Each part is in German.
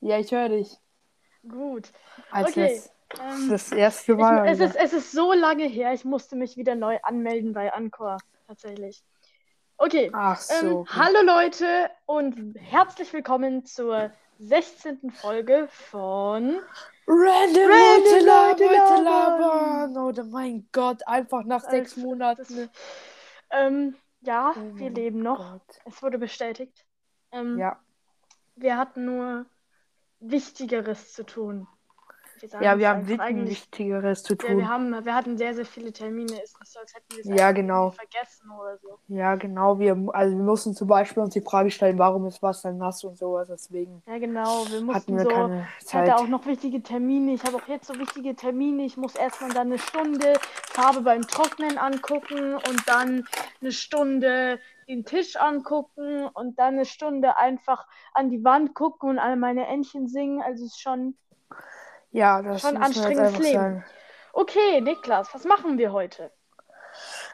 Ja, ich höre dich. Gut. Als Okay, das, ähm, das erste Ich, Mal. es, Alter. ist, es ist so lange her, ich musste mich wieder neu anmelden bei Anchor. Tatsächlich. Okay. Ach so. Ähm, okay. hallo Leute und herzlich willkommen zur 16. Folge von. Random Leute labern, labern. Oh mein Gott, einfach nach sechs Das- Monaten. Ähm, ja, Oh wir leben noch. Gott. Es wurde bestätigt. Ähm, Ja. Wir hatten nur Wichtigeres zu tun. Wir Ja, wir haben wirklich. Wichtigeres zu Ja, wir, tun. haben, wir hatten sehr, sehr viele Termine. Ist nicht so, als hätten wir es Ja, genau. vergessen oder so. Ja, genau. Wir, also wir mussten zum Beispiel uns die Frage stellen, warum ist Wasser nass und sowas. Deswegen Ja, genau. Wir hatten mussten wir so. keine Ich Zeit. hatte auch noch wichtige Termine. Ich habe auch jetzt so wichtige Termine. Ich muss erstmal dann eine Stunde Farbe beim Trocknen angucken und dann eine Stunde den Tisch angucken und dann eine Stunde einfach an die Wand gucken und alle meine Entchen singen. Also es ist schon. Ja, das Schon anstrengendes Leben. sagen. Okay, Niklas, was machen wir heute?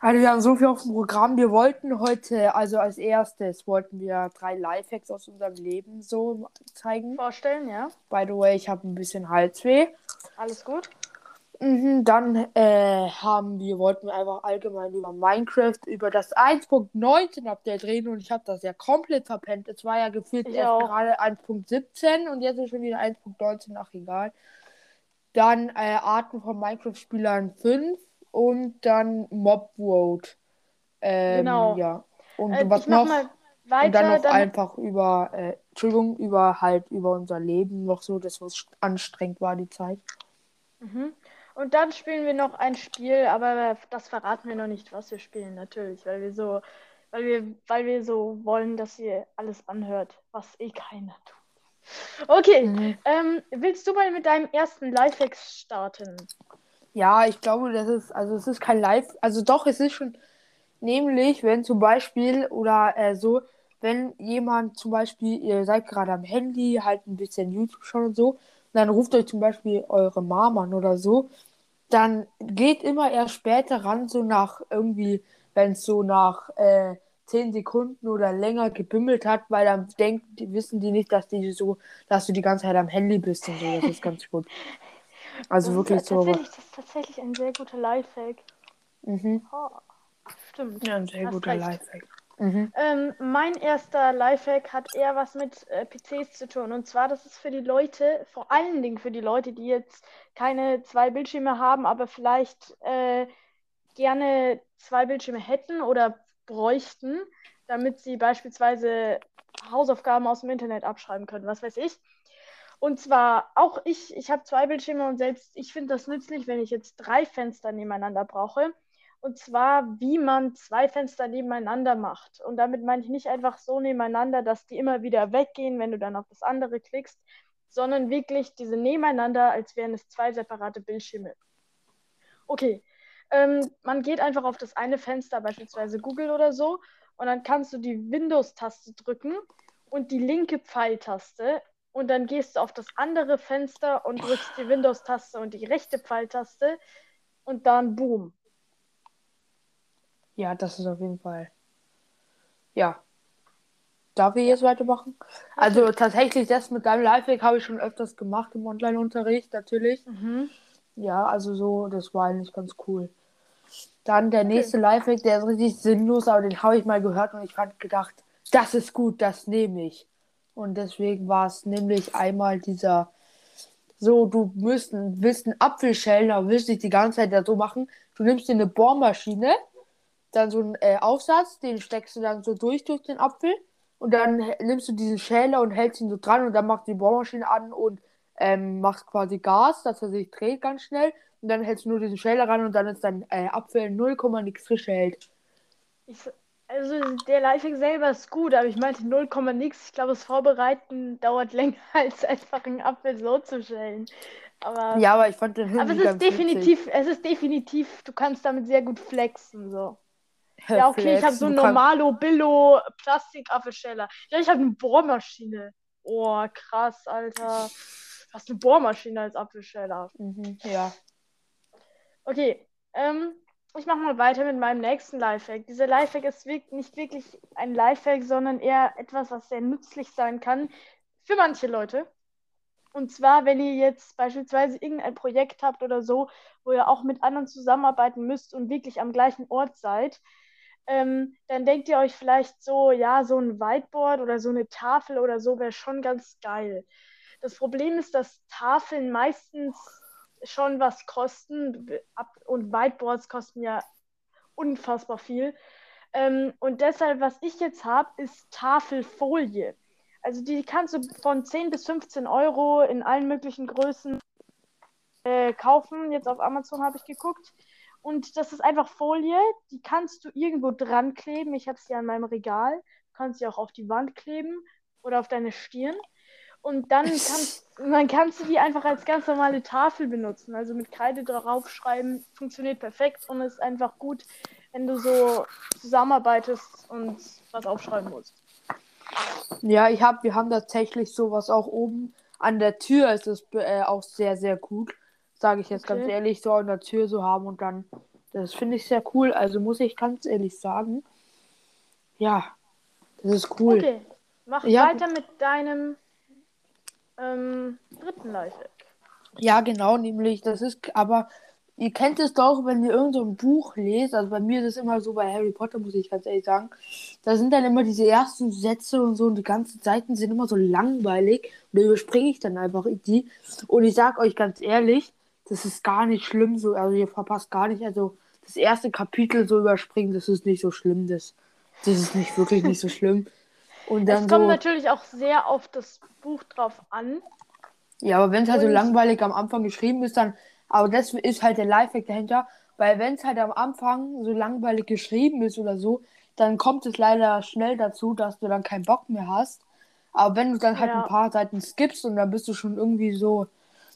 Also wir haben so viel auf dem Programm. Wir wollten heute, also als erstes wollten wir drei Lifehacks aus unserem Leben so zeigen. Vorstellen, ja? By the way, ich habe ein bisschen Halsweh. Alles gut? Mhm, dann äh, haben wir, wollten wir einfach allgemein über Minecraft, über das 1.19 Update reden und ich habe das ja komplett verpennt. Es war ja gefühlt Ich erst auch. gerade 1.17 und jetzt ist schon wieder 1.19, ach egal. Dann äh, Arten von Minecraft-Spielern 5 und dann Mob Road. Ähm, Genau. Ja. Und Äh, was noch? mal und dann weiter, noch dann, einfach über, äh, Entschuldigung, über halt über unser Leben noch so, dass was anstrengend war die Zeit. Mhm. Und dann spielen wir noch ein Spiel, aber das verraten wir noch nicht, was wir spielen, natürlich, weil wir so, weil wir, weil wir so wollen, dass ihr alles anhört, was eh keiner tut. Okay, Mhm. ähm, willst du mal mit deinem ersten Lifehack starten? Ja, ich glaube, das ist, also es ist kein Live, also doch, es ist schon, nämlich, wenn zum Beispiel oder äh, so, wenn jemand zum Beispiel, ihr seid gerade am Handy, halt ein bisschen YouTube schauen und so, dann ruft euch zum Beispiel eure Mama an oder so, dann geht immer erst später ran, so nach irgendwie, wenn es so nach äh, 10 Sekunden oder länger gebimmelt hat, weil dann denkt, die, wissen die nicht, dass die so, dass du die ganze Zeit am Handy bist und so, das ist ganz gut. Also Das wirklich ist so, das ist tatsächlich ein sehr guter Lifehack. mhm. Oh, stimmt. Ja, ein sehr Hast guter recht. Lifehack. Mhm. Ähm, mein erster Lifehack hat eher was mit äh, PCs zu tun. Und zwar, das ist für die Leute, vor allen Dingen für die Leute, die jetzt keine zwei Bildschirme haben, aber vielleicht äh, gerne zwei Bildschirme hätten oder bräuchten, damit sie beispielsweise Hausaufgaben aus dem Internet abschreiben können, was weiß ich. Und zwar auch ich, ich habe zwei Bildschirme und selbst ich finde das nützlich, wenn ich jetzt drei Fenster nebeneinander brauche. Und zwar, wie man zwei Fenster nebeneinander macht. Und damit meine ich nicht einfach so nebeneinander, dass die immer wieder weggehen, wenn du dann auf das andere klickst, sondern wirklich diese nebeneinander, als wären es zwei separate Bildschirme. Okay, ähm, man geht einfach auf das eine Fenster, beispielsweise Google oder so, und dann kannst du die Windows-Taste drücken und die linke Pfeiltaste. Und dann gehst du auf das andere Fenster und drückst die Windows-Taste und die rechte Pfeiltaste. Und dann boom. Ja, das ist auf jeden Fall. Ja. Darf ich jetzt weitermachen? Also tatsächlich, das mit deinem Lifehack habe ich schon öfters gemacht im Online-Unterricht, natürlich. Mhm. Ja, also so, das war eigentlich ganz cool. Dann der nächste Lifehack, der ist richtig sinnlos, aber den habe ich mal gehört und ich fand gedacht, das ist gut, das nehme ich. Und deswegen war es nämlich einmal dieser, so, du müsst, willst einen Apfel schälen, aber willst nicht die ganze Zeit das so machen. Du nimmst dir eine Bohrmaschine, dann so einen äh, Aufsatz, den steckst du dann so durch durch den Apfel und dann nimmst du diesen Schäler und hältst ihn so dran und dann machst du die Bohrmaschine an und ähm, machst quasi Gas, dass er sich dreht ganz schnell und dann hältst du nur diesen Schäler ran und dann ist dein äh, Apfel 0, nix frisch hält. Ich, also der Lifehack selber ist gut, aber ich meinte 0, nix. Ich glaube, das Vorbereiten dauert länger als einfach einen Apfel so zu schälen. Aber, Ja, aber ich fand den aber es ist ganz witzig. definitiv, es ist definitiv, du kannst damit sehr gut flexen. So. Ja, okay, ich habe so einen normalo Billo Plastikapfelschäler. Ja, ich habe eine Bohrmaschine. Oh, krass, Alter. Du hast eine Bohrmaschine als Apfelschäler. Mhm, ja. Okay, ähm, ich mache mal weiter mit meinem nächsten Lifehack. Dieser Lifehack ist wirk nicht wirklich ein Lifehack, sondern eher etwas, was sehr nützlich sein kann für manche Leute. Und zwar, wenn ihr jetzt beispielsweise irgendein Projekt habt oder so, wo ihr auch mit anderen zusammenarbeiten müsst und wirklich am gleichen Ort seid, ähm, dann denkt ihr euch vielleicht so, ja, so ein Whiteboard oder so eine Tafel oder so wäre schon ganz geil. Das Problem ist, dass Tafeln meistens schon was kosten und Whiteboards kosten ja unfassbar viel. Ähm, und deshalb, was ich jetzt habe, ist Tafelfolie. Also die kannst du von 10 bis 15 Euro in allen möglichen Größen äh, kaufen. Jetzt auf Amazon habe ich geguckt. Und das ist einfach Folie, die kannst du irgendwo dran kleben. Ich habe sie an meinem Regal. Du kannst sie auch auf die Wand kleben oder auf deine Stirn. Und dann kannst, dann kannst du die einfach als ganz normale Tafel benutzen. Also mit Kreide draufschreiben, funktioniert perfekt und ist einfach gut, wenn du so zusammenarbeitest und was aufschreiben musst. Ja, ich hab, wir haben tatsächlich sowas auch oben an der Tür. Ist es äh, auch sehr, sehr gut sage ich jetzt okay. ganz ehrlich, so an der Tür so haben und dann, das finde ich sehr cool. Also muss ich ganz ehrlich sagen, ja, das ist cool. Okay, mach ja. weiter mit deinem ähm, dritten Lifehack. Ja, genau, nämlich, das ist, aber ihr kennt es doch, wenn ihr irgendein so Buch lest, also bei mir ist es immer so, bei Harry Potter muss ich ganz ehrlich sagen, da sind dann immer diese ersten Sätze und so und die ganzen Seiten sind immer so langweilig und da überspringe ich dann einfach die und ich sag euch ganz ehrlich, das ist gar nicht schlimm so. Also ihr verpasst gar nicht. Also das erste Kapitel so überspringen, das ist nicht so schlimm. Das, das ist nicht wirklich nicht so schlimm. Und dann es kommt so, natürlich auch sehr auf das Buch drauf an. Ja, aber wenn es halt so langweilig am Anfang geschrieben ist, dann. Aber das ist halt der Lifehack dahinter. Weil wenn es halt am Anfang so langweilig geschrieben ist oder so, dann kommt es leider schnell dazu, dass du dann keinen Bock mehr hast. Aber wenn du dann halt ja. ein paar Seiten skippst und dann bist du schon irgendwie so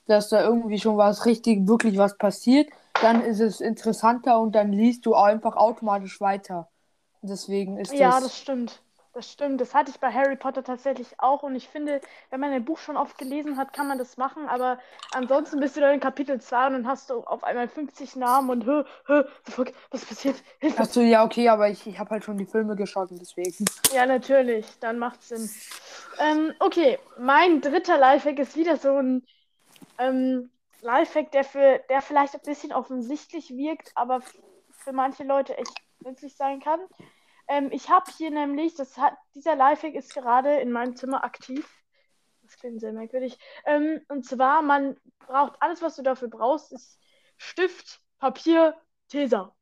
dass da irgendwie schon was richtig, wirklich was passiert, dann ist es interessanter und dann liest du einfach automatisch weiter. Deswegen ist ja, das. Ja, das stimmt. Das stimmt. Das hatte ich bei Harry Potter tatsächlich auch. Und ich finde, wenn man ein Buch schon oft gelesen hat, kann man das machen. Aber ansonsten bist du dann in Kapitel 2 und dann hast du auf einmal 50 Namen und hö, hö, was passiert? Achso, ja, okay, aber ich, ich habe halt schon die Filme geschaut und deswegen. Ja, natürlich. Dann macht Sinn. Ähm, okay, mein dritter Lifehack ist wieder so ein ähm, Lifehack, der, für, der vielleicht ein bisschen offensichtlich wirkt, aber für manche Leute echt nützlich sein kann. Ähm, ich habe hier nämlich, das hat, dieser Lifehack ist gerade in meinem Zimmer aktiv. Das klingt sehr merkwürdig. Ähm, und zwar, man braucht alles, was du dafür brauchst, ist Stift, Papier, Tesa.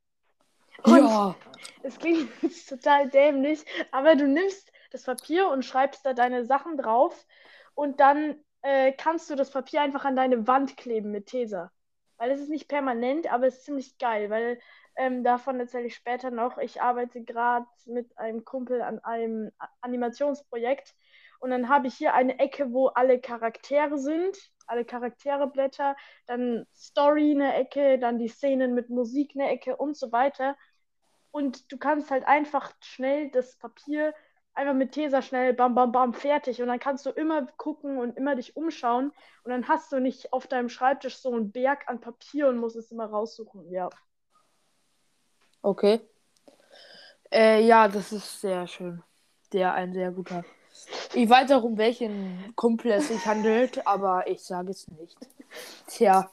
Und ja. Es klingt total dämlich, aber du nimmst das Papier und schreibst da deine Sachen drauf und dann äh, kannst du das Papier einfach an deine Wand kleben mit Tesa. Weil es ist nicht permanent, aber es ist ziemlich geil, weil ähm, davon erzähle ich später noch. Ich arbeite gerade mit einem Kumpel an einem Animationsprojekt und dann habe ich hier eine Ecke, wo alle Charaktere sind, alle Charaktereblätter, dann Story eine Ecke, dann die Szenen mit Musik eine Ecke und so weiter. Und du kannst halt einfach schnell das Papier einfach mit Tesa schnell bam, bam, bam, fertig. Und dann kannst du immer gucken und immer dich umschauen. Und dann hast du nicht auf deinem Schreibtisch so einen Berg an Papier und musst es immer raussuchen. Ja. Okay. Äh, ja, das ist sehr schön. Der ein sehr guter. Ich weiß auch, um welchen Kumpel es sich handelt, aber ich sage es nicht. Tja.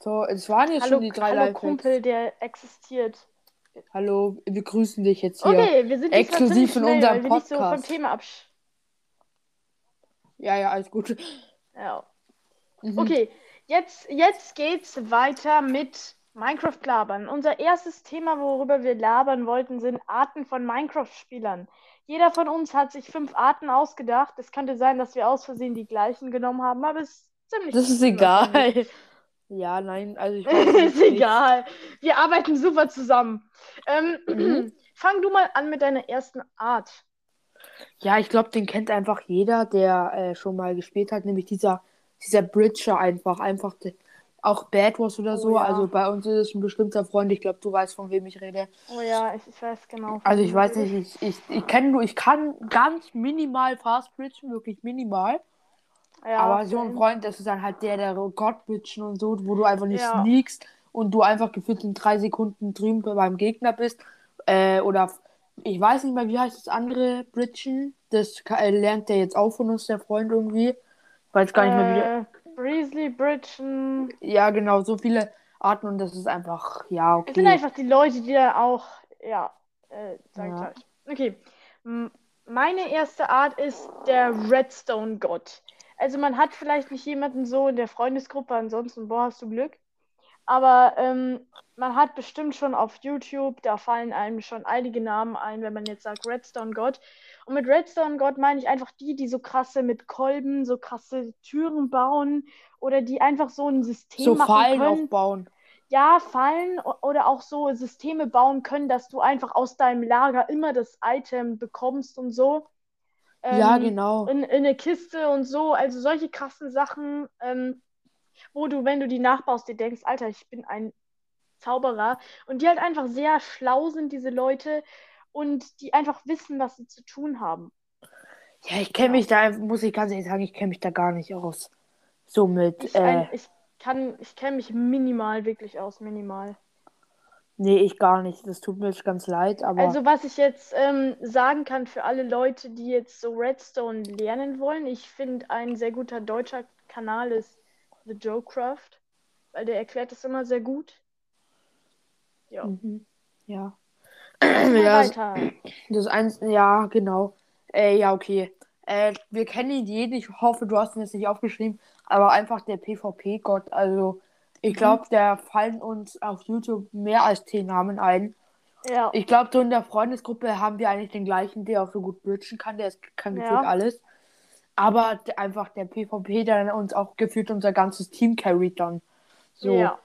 So, es waren jetzt hallo, schon die drei Hallo Kumpel, der existiert. Hallo, wir grüßen dich jetzt hier. Okay, wir sind exklusiv in unserem weil Podcast. Wir nicht so vom Thema absch ja, ja, alles gut. Ja. Mhm. Okay, jetzt, jetzt geht's weiter mit Minecraft labern. Unser erstes Thema, worüber wir labern wollten, sind Arten von Minecraft-Spielern. Jeder von uns hat sich fünf Arten ausgedacht. Es könnte sein, dass wir aus Versehen die gleichen genommen haben, aber es ist ziemlich. Das ist egal. Ja, nein, also ich weiß nicht. ist egal. Wir arbeiten super zusammen. Ähm, mhm. Fang du mal an mit deiner ersten Art. Ja, ich glaube, den kennt einfach jeder, der äh, schon mal gespielt hat, nämlich dieser, dieser Bridger einfach. Einfach auch Bad Wars oder oh, so. Ja. Also bei uns ist es ein bestimmter Freund. Ich glaube, du weißt, von wem ich rede. Oh ja, ich, ich weiß genau. Also ich weiß nicht, ich, ich, ich kenne nur, ich kann ganz minimal Fast Bridgen, wirklich minimal. Ja, aber so ein Freund, das ist dann halt der, der Gott-Bitchen und so, wo du einfach nicht ja. sneakst und du einfach gefühlt in drei Sekunden drüben beim Gegner bist. Äh, oder ich weiß nicht mehr, wie heißt das andere Bridgen? Das äh, lernt der jetzt auch von uns, der Freund irgendwie. Ich weiß gar nicht mehr, wie der. Äh, Bridgen. Ja, genau, so viele Arten und das ist einfach, ja, Es sind okay. einfach die Leute, die dann auch, ja, äh, sag ich Ja. gleich. Okay. M- Meine erste Art ist der Redstone-Gott. Also man hat vielleicht nicht jemanden so in der Freundesgruppe, ansonsten, boah, hast du Glück. Aber ähm, man hat bestimmt schon auf YouTube, da fallen einem schon einige Namen ein, wenn man jetzt sagt Redstone-Gott. Und mit Redstone-Gott meine ich einfach die, die so krasse mit Kolben, so krasse Türen bauen oder die einfach so ein System So machen Fallen können aufbauen. ja, Fallen oder auch so Systeme bauen können, dass du einfach aus deinem Lager immer das Item bekommst und so. Ja, Ähm, genau. in, in eine Kiste und so. Also solche krassen Sachen, ähm, wo du, wenn du die nachbaust, dir denkst, Alter, ich bin ein Zauberer. Und die halt einfach sehr schlau sind, diese Leute, und die einfach wissen, was sie zu tun haben. Ja, ich kenne Ja. mich da, muss ich ganz ehrlich sagen, ich kenne mich da gar nicht aus. So mit, Ich, äh, ein, ich kann, ich kenne mich minimal wirklich aus, minimal. Nee, ich gar nicht. Das tut mir jetzt ganz leid, aber Also was ich jetzt ähm, sagen kann für alle Leute, die jetzt so Redstone lernen wollen, ich finde ein sehr guter deutscher Kanal ist The Joecraft, weil der erklärt das immer sehr gut. Ja. mhm. ja. Ja, weiter. das eins, ja, genau. Äh, ja, okay. Äh, wir kennen ihn jeden. Ich hoffe, du hast ihn jetzt nicht aufgeschrieben, aber einfach der PvP-Gott. Also, ich Mhm. glaube, da fallen uns auf YouTube mehr als zehn Namen ein. Ja. Ich glaube, so in der Freundesgruppe haben wir eigentlich den gleichen, der auch so gut bridgen kann. Der ist, kann Ja. gefühlt alles. Aber einfach der PvP, der uns auch gefühlt unser ganzes Team carried dann. So, Ja.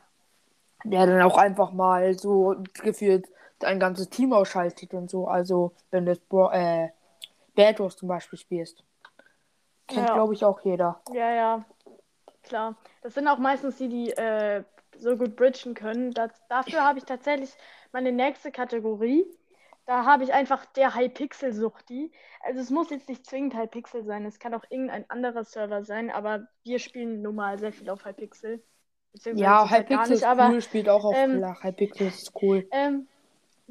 der dann auch einfach mal so gefühlt ein ganzes Team ausschaltet und so. Also, wenn du Bro äh, Bad Wars zum Beispiel spielst. Kennt, Ja. glaube ich, auch jeder. Ja, ja. Klar. Das sind auch meistens die, die äh, so gut bridgen können. Das, dafür habe ich tatsächlich meine nächste Kategorie. Da habe ich einfach der Hypixel-Suchti. Also es muss jetzt nicht zwingend Hypixel sein, es kann auch irgendein anderer Server sein, aber wir spielen nun mal sehr viel auf Hypixel. Ja, Hypixel nicht, ist aber cool, spielt auch auf ähm, Flach. Hypixel ist cool. ähm,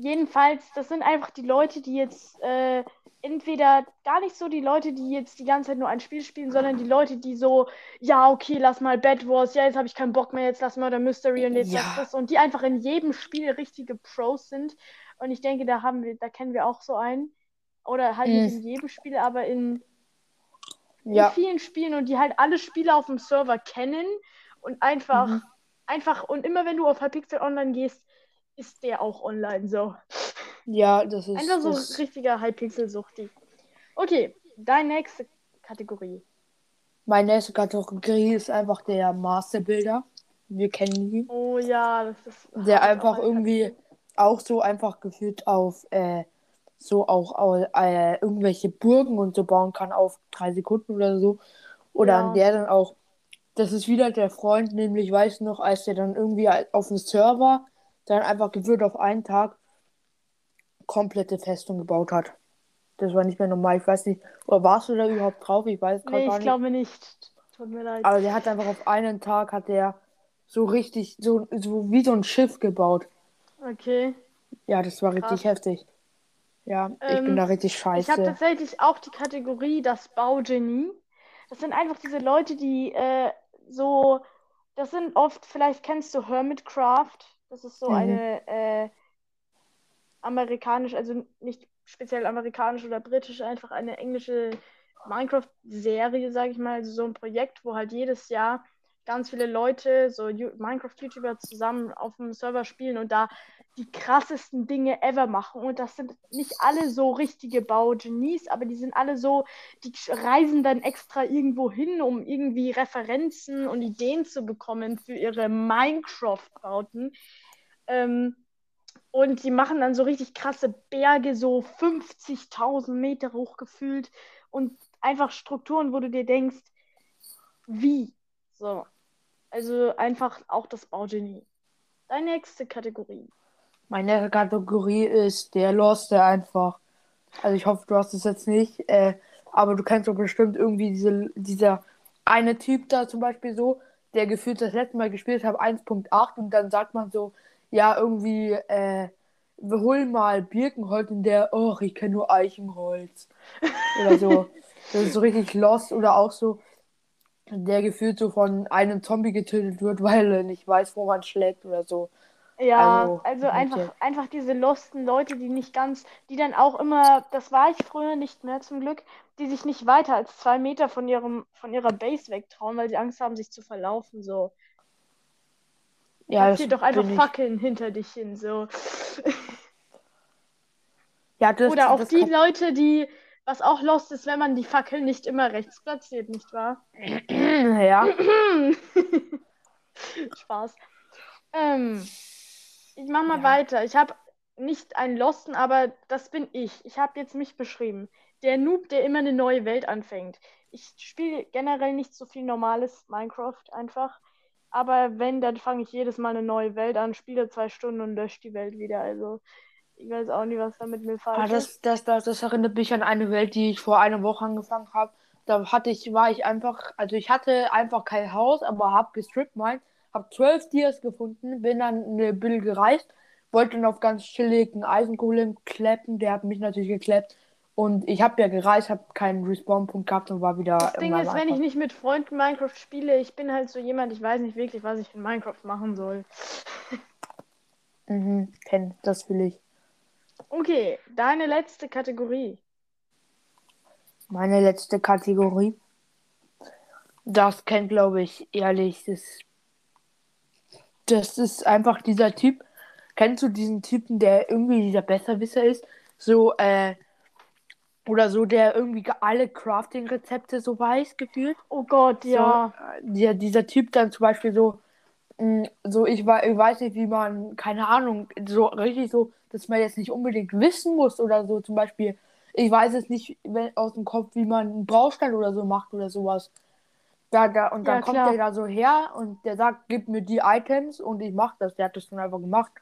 jedenfalls, das sind einfach die Leute, die jetzt äh, entweder gar nicht so die Leute, die jetzt die ganze Zeit nur ein Spiel spielen, sondern die Leute, die so, ja, okay, lass mal Bad Wars, ja, jetzt habe ich keinen Bock mehr, jetzt lass Murder Mystery und jetzt Ja. lass das und die einfach in jedem Spiel richtige Pros sind. Und ich denke, da haben wir, da kennen wir auch so einen. Oder halt nicht Mhm. in jedem Spiel, aber in, in Ja, vielen Spielen und die halt alle Spiele auf dem Server kennen und einfach, Mhm. einfach, und immer wenn du auf Hypixel Online gehst, ist der auch online so. ja, das ist. Einfach so das, richtiger Hypixel-Suchti. Okay, deine nächste Kategorie. meine nächste Kategorie ist einfach der Masterbilder. Wir kennen ihn. Oh ja, das ist. Der einfach irgendwie Kategorie. auch so einfach gefühlt auf äh, so auch au- äh, irgendwelche Burgen und so bauen kann auf drei Sekunden oder so. Oder Ja. an der dann auch, das ist wieder der Freund, nämlich weiß noch, als der dann irgendwie auf dem Server dann einfach gefühlt auf einen Tag komplette Festung gebaut hat. Das war nicht mehr normal, ich weiß nicht. Oder warst du da überhaupt drauf? Ich weiß Nee, gar ich nicht. glaube nicht. Tut mir leid. Aber der hat einfach auf einen Tag hat der so richtig, so, so wie so ein Schiff gebaut. Okay. Ja, das war richtig Krass. heftig. Ja, ich bin Ähm, da richtig Ich habe scheiße. tatsächlich auch die Kategorie das Baugenie. Das sind einfach diese Leute, die äh, so. Das sind oft, vielleicht kennst du Hermitcraft. Das ist so Mhm. eine äh, amerikanisch, also nicht speziell amerikanisch oder britisch, einfach eine englische Minecraft-Serie, sage ich mal. Also so ein Projekt, wo halt jedes Jahr ganz viele Leute, so Minecraft-YouTuber zusammen auf dem Server spielen und da die krassesten Dinge ever machen. Und das sind nicht alle so richtige Baugenies, aber die sind alle so, die reisen dann extra irgendwo hin, um irgendwie Referenzen und Ideen zu bekommen für ihre Minecraft-Bauten. Ähm, und die machen dann so richtig krasse Berge, so 50.000 Meter hoch gefühlt und einfach Strukturen, wo du dir denkst, wie? So. Also einfach auch das Baugenie. Deine nächste Kategorie. Meine Kategorie ist der Lost, der einfach. Also ich hoffe, du hast es jetzt nicht, äh, aber du kennst doch bestimmt irgendwie diese, dieser eine Typ da zum Beispiel so, der gefühlt das letzte Mal gespielt hat, 1.8 und dann sagt man so, ja, irgendwie, äh, wir holen mal Birkenholz und der, oh, ich kenne nur Eichenholz. Oder so. das ist so richtig lost oder auch so, der gefühlt so von einem Zombie getötet wird, weil er nicht weiß, wo man schlägt oder so. Ja, also, also einfach, einfach diese losten Leute, die nicht ganz, die dann auch immer, das war ich früher nicht mehr zum Glück, die sich nicht weiter als zwei Meter von ihrem, von ihrer Base wegtrauen, weil sie Angst haben, sich zu verlaufen, so. Ja, Platzier doch einfach Fackeln hinter dich hin, so. Ja, das, Oder auch das die Leute, die, was auch lost ist, wenn man die Fackeln nicht immer rechts platziert, nicht wahr? ja. Spaß. Ähm, ich mach mal ja. weiter. Ich habe nicht einen Losten, aber das bin ich. Ich habe jetzt mich beschrieben. Der Noob, der immer eine neue Welt anfängt. Ich spiele generell nicht so viel normales Minecraft einfach. Aber wenn, dann fange ich jedes Mal eine neue Welt an, spiele zwei Stunden und lösche die Welt wieder. Also ich weiß auch nicht, was da mit mir falsch ah, das, ist. Das, das, das erinnert mich an eine Welt, die ich vor einer Woche angefangen habe. Da hatte ich, war ich einfach, also ich hatte einfach kein Haus, aber habe gestrippt mein, habe zwölf Tiers gefunden, bin dann eine Bill gereist, wollte dann auf ganz chilligen Eisengolem kleppen, der hat mich natürlich gekleppt und ich habe ja gereist, habe keinen Respawn-Punkt gehabt und war wieder. Das Ding ist, wenn ich nicht mit Freunden Minecraft spiele, ich bin halt so jemand, ich weiß nicht wirklich, was ich in Minecraft machen soll. mhm, kenn, das will ich. Okay, deine letzte Kategorie. Meine letzte Kategorie. Das kennt, glaube ich, ehrlich, das, das ist einfach dieser Typ. Kennst du diesen Typen, der irgendwie dieser Besserwisser ist? So, äh, oder so, der irgendwie alle Crafting-Rezepte so weiß, gefühlt. Oh Gott, ja. So, der, dieser Typ dann zum Beispiel so, mm, so ich, ich weiß nicht, wie man, keine Ahnung, so richtig so, dass man jetzt nicht unbedingt wissen muss oder so. Zum Beispiel, ich weiß es nicht wenn, aus dem Kopf, wie man einen Baustein oder so macht oder sowas. Da, da, und dann ja, kommt der da so her und der sagt, gib mir die Items und ich mach das. Der hat das dann einfach gemacht.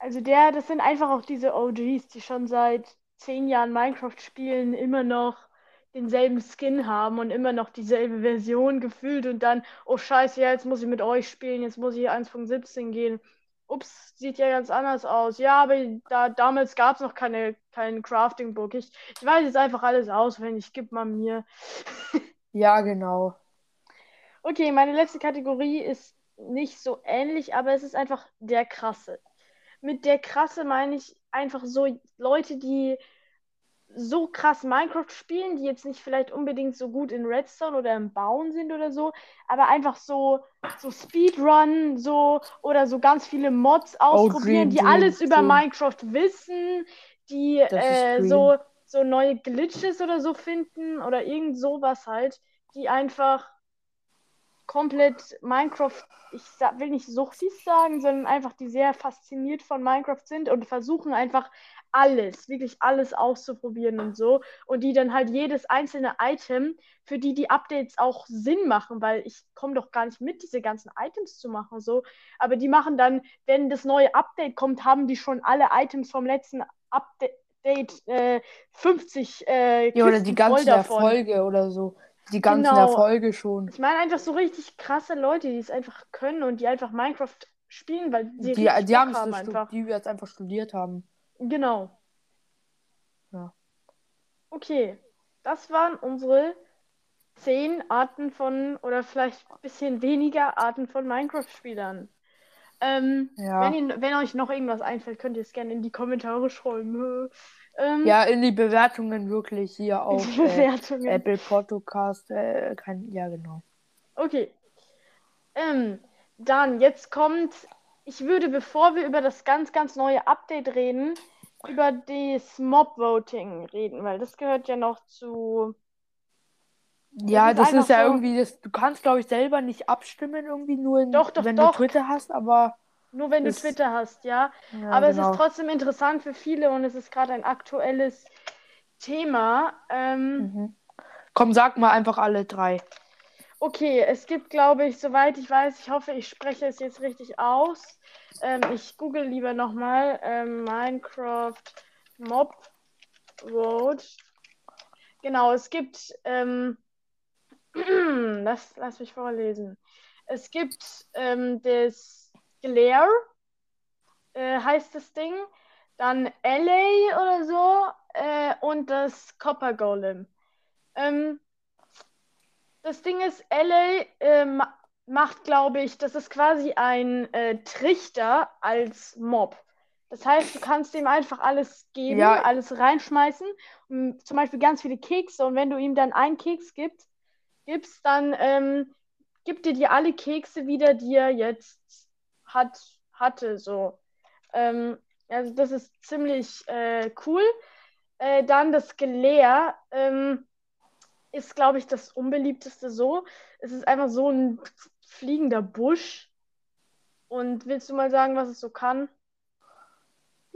Also der, das sind einfach auch diese OGs, die schon seit zehn Jahren Minecraft spielen, immer noch denselben Skin haben und immer noch dieselbe Version gefühlt und dann, oh scheiße, ja, jetzt muss ich mit euch spielen, jetzt muss ich 1.17 gehen. Ups, sieht ja ganz anders aus. Ja, aber da, damals gab es noch keine, kein Crafting-Book. Ich, ich weiß jetzt einfach alles auswendig. Gib mal mir. ja, genau. Okay, meine letzte Kategorie ist nicht so ähnlich, aber es ist einfach der krasse. Mit der krasse meine ich einfach so Leute, die so krass Minecraft spielen, die jetzt nicht vielleicht unbedingt so gut in Redstone oder im Bauen sind oder so, aber einfach so, so Speedrun, so oder so ganz viele Mods oh, ausprobieren, oh, die alles über Green. Minecraft wissen, die äh, so, so neue Glitches oder so finden oder irgend sowas halt, die einfach komplett Minecraft, ich will nicht suchtig sagen, sondern einfach die sehr fasziniert von Minecraft sind und versuchen einfach alles, wirklich alles auszuprobieren und so. Und die dann halt jedes einzelne Item, für die die Updates auch Sinn machen, weil ich komme doch gar nicht mit, diese ganzen Items zu machen so. Aber die machen dann, wenn das neue Update kommt, haben die schon alle Items vom letzten Update äh, 50 äh, Ja, oder die ganze Erfolge oder so. Die ganzen genau. Erfolge schon. Ich meine einfach so richtig krasse Leute, die es einfach können und die einfach Minecraft spielen, weil sie die, die haben es einfach. die wir jetzt einfach studiert haben. Genau. Ja. Okay, das waren unsere zehn Arten von, oder vielleicht ein bisschen weniger Arten von Minecraft-Spielern. Ähm, ja. wenn, ihr, wenn euch noch irgendwas einfällt, könnt ihr es gerne in die Kommentare schreiben. Ähm, ja, in die Bewertungen wirklich hier auf Bewertungen. Äh, Apple Podcast. Äh, kein, ja, genau. Okay. Ähm, dann, jetzt kommt, ich würde, bevor wir über das ganz, ganz neue Update reden, über das Mob-Voting reden, weil das gehört ja noch zu. Ja, das ist, das ist ja so... irgendwie, das, du kannst, glaube ich, selber nicht abstimmen, irgendwie nur, in, doch, doch, wenn doch. du Twitter hast, aber. Nur wenn ist... du Twitter hast, ja. ja aber genau. es ist genau. trotzdem interessant für viele und es ist gerade ein aktuelles Thema. Ähm... Mhm. Komm, sag mal einfach alle drei. Okay, es gibt, glaube ich, soweit ich weiß, ich hoffe, ich spreche es jetzt richtig aus. Ähm, ich google lieber nochmal ähm, Minecraft Mob Road. Genau, es gibt, ähm, lass, lass mich vorlesen. Es gibt ähm, das Glare, äh, heißt das Ding. dann LA oder so äh, und das Copper Golem. Ähm, das Ding ist, LA äh, macht, glaube ich, das ist quasi ein äh, Trichter als Mob. Das heißt, du kannst ihm einfach alles geben, Ja. alles reinschmeißen, zum Beispiel ganz viele Kekse. Und wenn du ihm dann einen Keks gibst, gibst dann ähm, gibt dir alle Kekse wieder, die er jetzt hat, hatte. So. Ähm, also das ist ziemlich äh, cool. Äh, dann das Geleer ähm, ist, glaube ich, das unbeliebteste so. Es ist einfach so ein fliegender Busch. Und willst du mal sagen, was es so kann?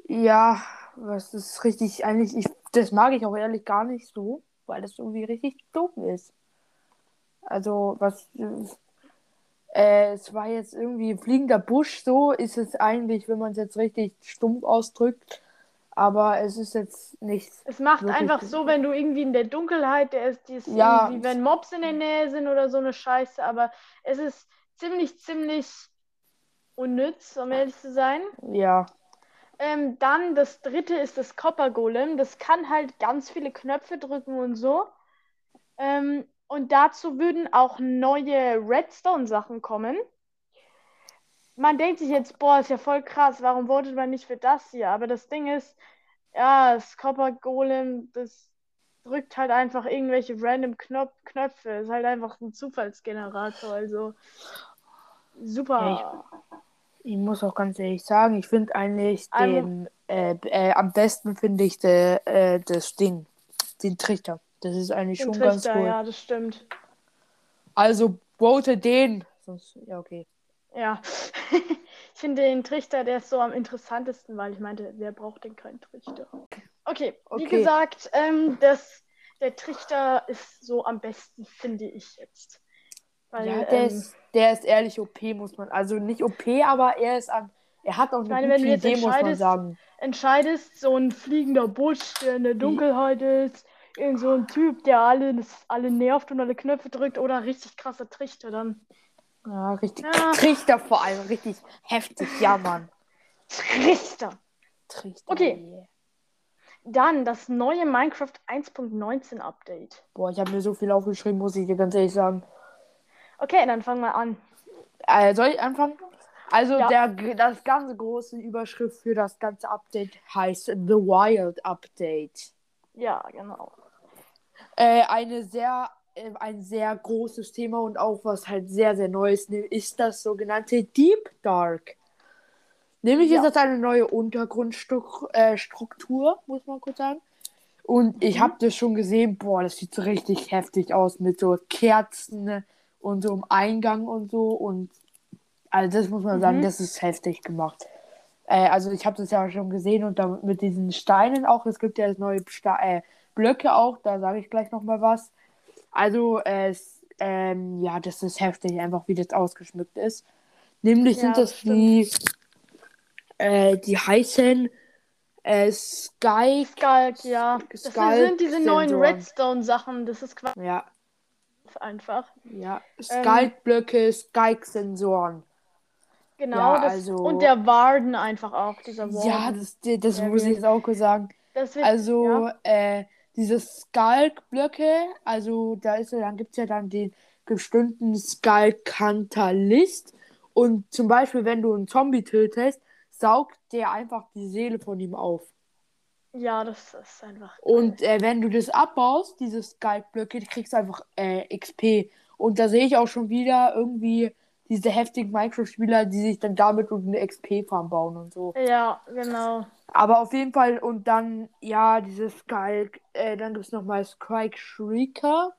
Ja, was ist richtig, eigentlich, ich, das mag ich auch ehrlich gar nicht so, weil das irgendwie richtig dumm ist. Also, was, äh, es war jetzt irgendwie fliegender Busch, so ist es eigentlich, wenn man es jetzt richtig stumpf ausdrückt, aber es ist jetzt nichts. Es macht einfach so, wenn du irgendwie in der Dunkelheit, der ist, die ist Ja. irgendwie, wenn Mobs in der Nähe sind oder so eine Scheiße, aber es ist ziemlich, ziemlich unnütz, um ehrlich zu sein. Ja, Ähm, dann das dritte ist das Copper Golem. Das kann halt ganz viele Knöpfe drücken und so. Ähm, und dazu würden auch neue Redstone-Sachen kommen. Man denkt sich jetzt, boah, ist ja voll krass, warum votet man nicht für das hier? Aber das Ding ist, ja, das Copper Golem, das drückt halt einfach irgendwelche random Knopf Knöpfe. Ist halt einfach ein Zufallsgenerator, also super. ich muss auch ganz ehrlich sagen, ich finde eigentlich den, äh, äh, am besten finde ich de, äh, das Ding, den Trichter. Das ist eigentlich Den schon ganz Trichter, cool. ja, das stimmt. Also vote den. Sonst, ja, okay. Ja, ich finde den Trichter, der ist so am interessantesten, weil ich meinte, wer braucht denn keinen Trichter? Okay, wie Okay. gesagt, ähm, das, der Trichter ist so am besten, finde ich jetzt. Weil, Ja, der, ähm, ist, der ist ehrlich OP, muss man. Also nicht OP, aber er ist am. Er hat auch eine meine, gute wenn du jetzt Idee, muss man sagen. entscheidest, so ein fliegender Busch, der in der Dunkelheit ist, irgend so ein Typ, der alle, alle nervt und alle Knöpfe drückt, oder richtig krasser Trichter dann. Ja, richtig. Ja. Trichter vor allem, richtig heftig. Ja, Mann. Trichter! Trichter. Okay. Dann das neue Minecraft 1.19 Update. Boah, ich habe mir so viel aufgeschrieben, muss ich dir ganz ehrlich sagen. Okay, dann fangen wir an. Äh, soll ich anfangen? Also Ja. der, das ganze große Überschrift für das ganze Update heißt The Wild Update. Ja, genau. Äh, eine sehr, äh, ein sehr großes Thema und auch was halt sehr, sehr Neues ne- ist das sogenannte Deep Dark. Nämlich Ja. ist das eine neue Untergrundstruktur, äh, muss man kurz sagen. Und ich Mhm. habe das schon gesehen, boah, das sieht so richtig heftig aus mit so Kerzen und so im Eingang und so. Und also das muss man sagen, Mhm. das ist heftig gemacht. Äh, also ich habe das ja schon gesehen und dann mit diesen Steinen auch. Es gibt ja neue Sta äh, Blöcke auch, da sage ich gleich nochmal was. Also es, ähm, ja, das ist heftig, einfach wie das ausgeschmückt ist. Nämlich Ja, sind das das stimmt. die, äh, die heißen äh, Sky, Skulk, ja. Das sind, diese neuen. Redstone-Sachen. Das ist quasi ja, einfach. ja, Ähm, Skalk-Blöcke, Skyke-Sensoren. Genau. Ja, das, also- Und der Warden einfach auch. Dieser Warden. Ja, das, das Ja, muss ich jetzt auch kurz sagen. das wird, Also, ja. äh, diese Skalk-Blöcke, also da ist ja, dann gibt es ja dann den bestimmten Skalk-Kantalist. Und zum Beispiel, wenn du einen Zombie tötest, saugt der einfach die Seele von ihm auf. ja, das ist einfach. Und äh, wenn du das abbaust, diese Skalk-Blöcke, kriegst du einfach äh, XP. Und da sehe ich auch schon wieder irgendwie diese heftigen Minecraft-Spieler, die sich dann damit eine XP-Farm bauen und so. Ja, genau. Aber auf jeden Fall, und dann, ja, dieses Skalk, äh, dann gibt es nochmal Skalk Shrieker.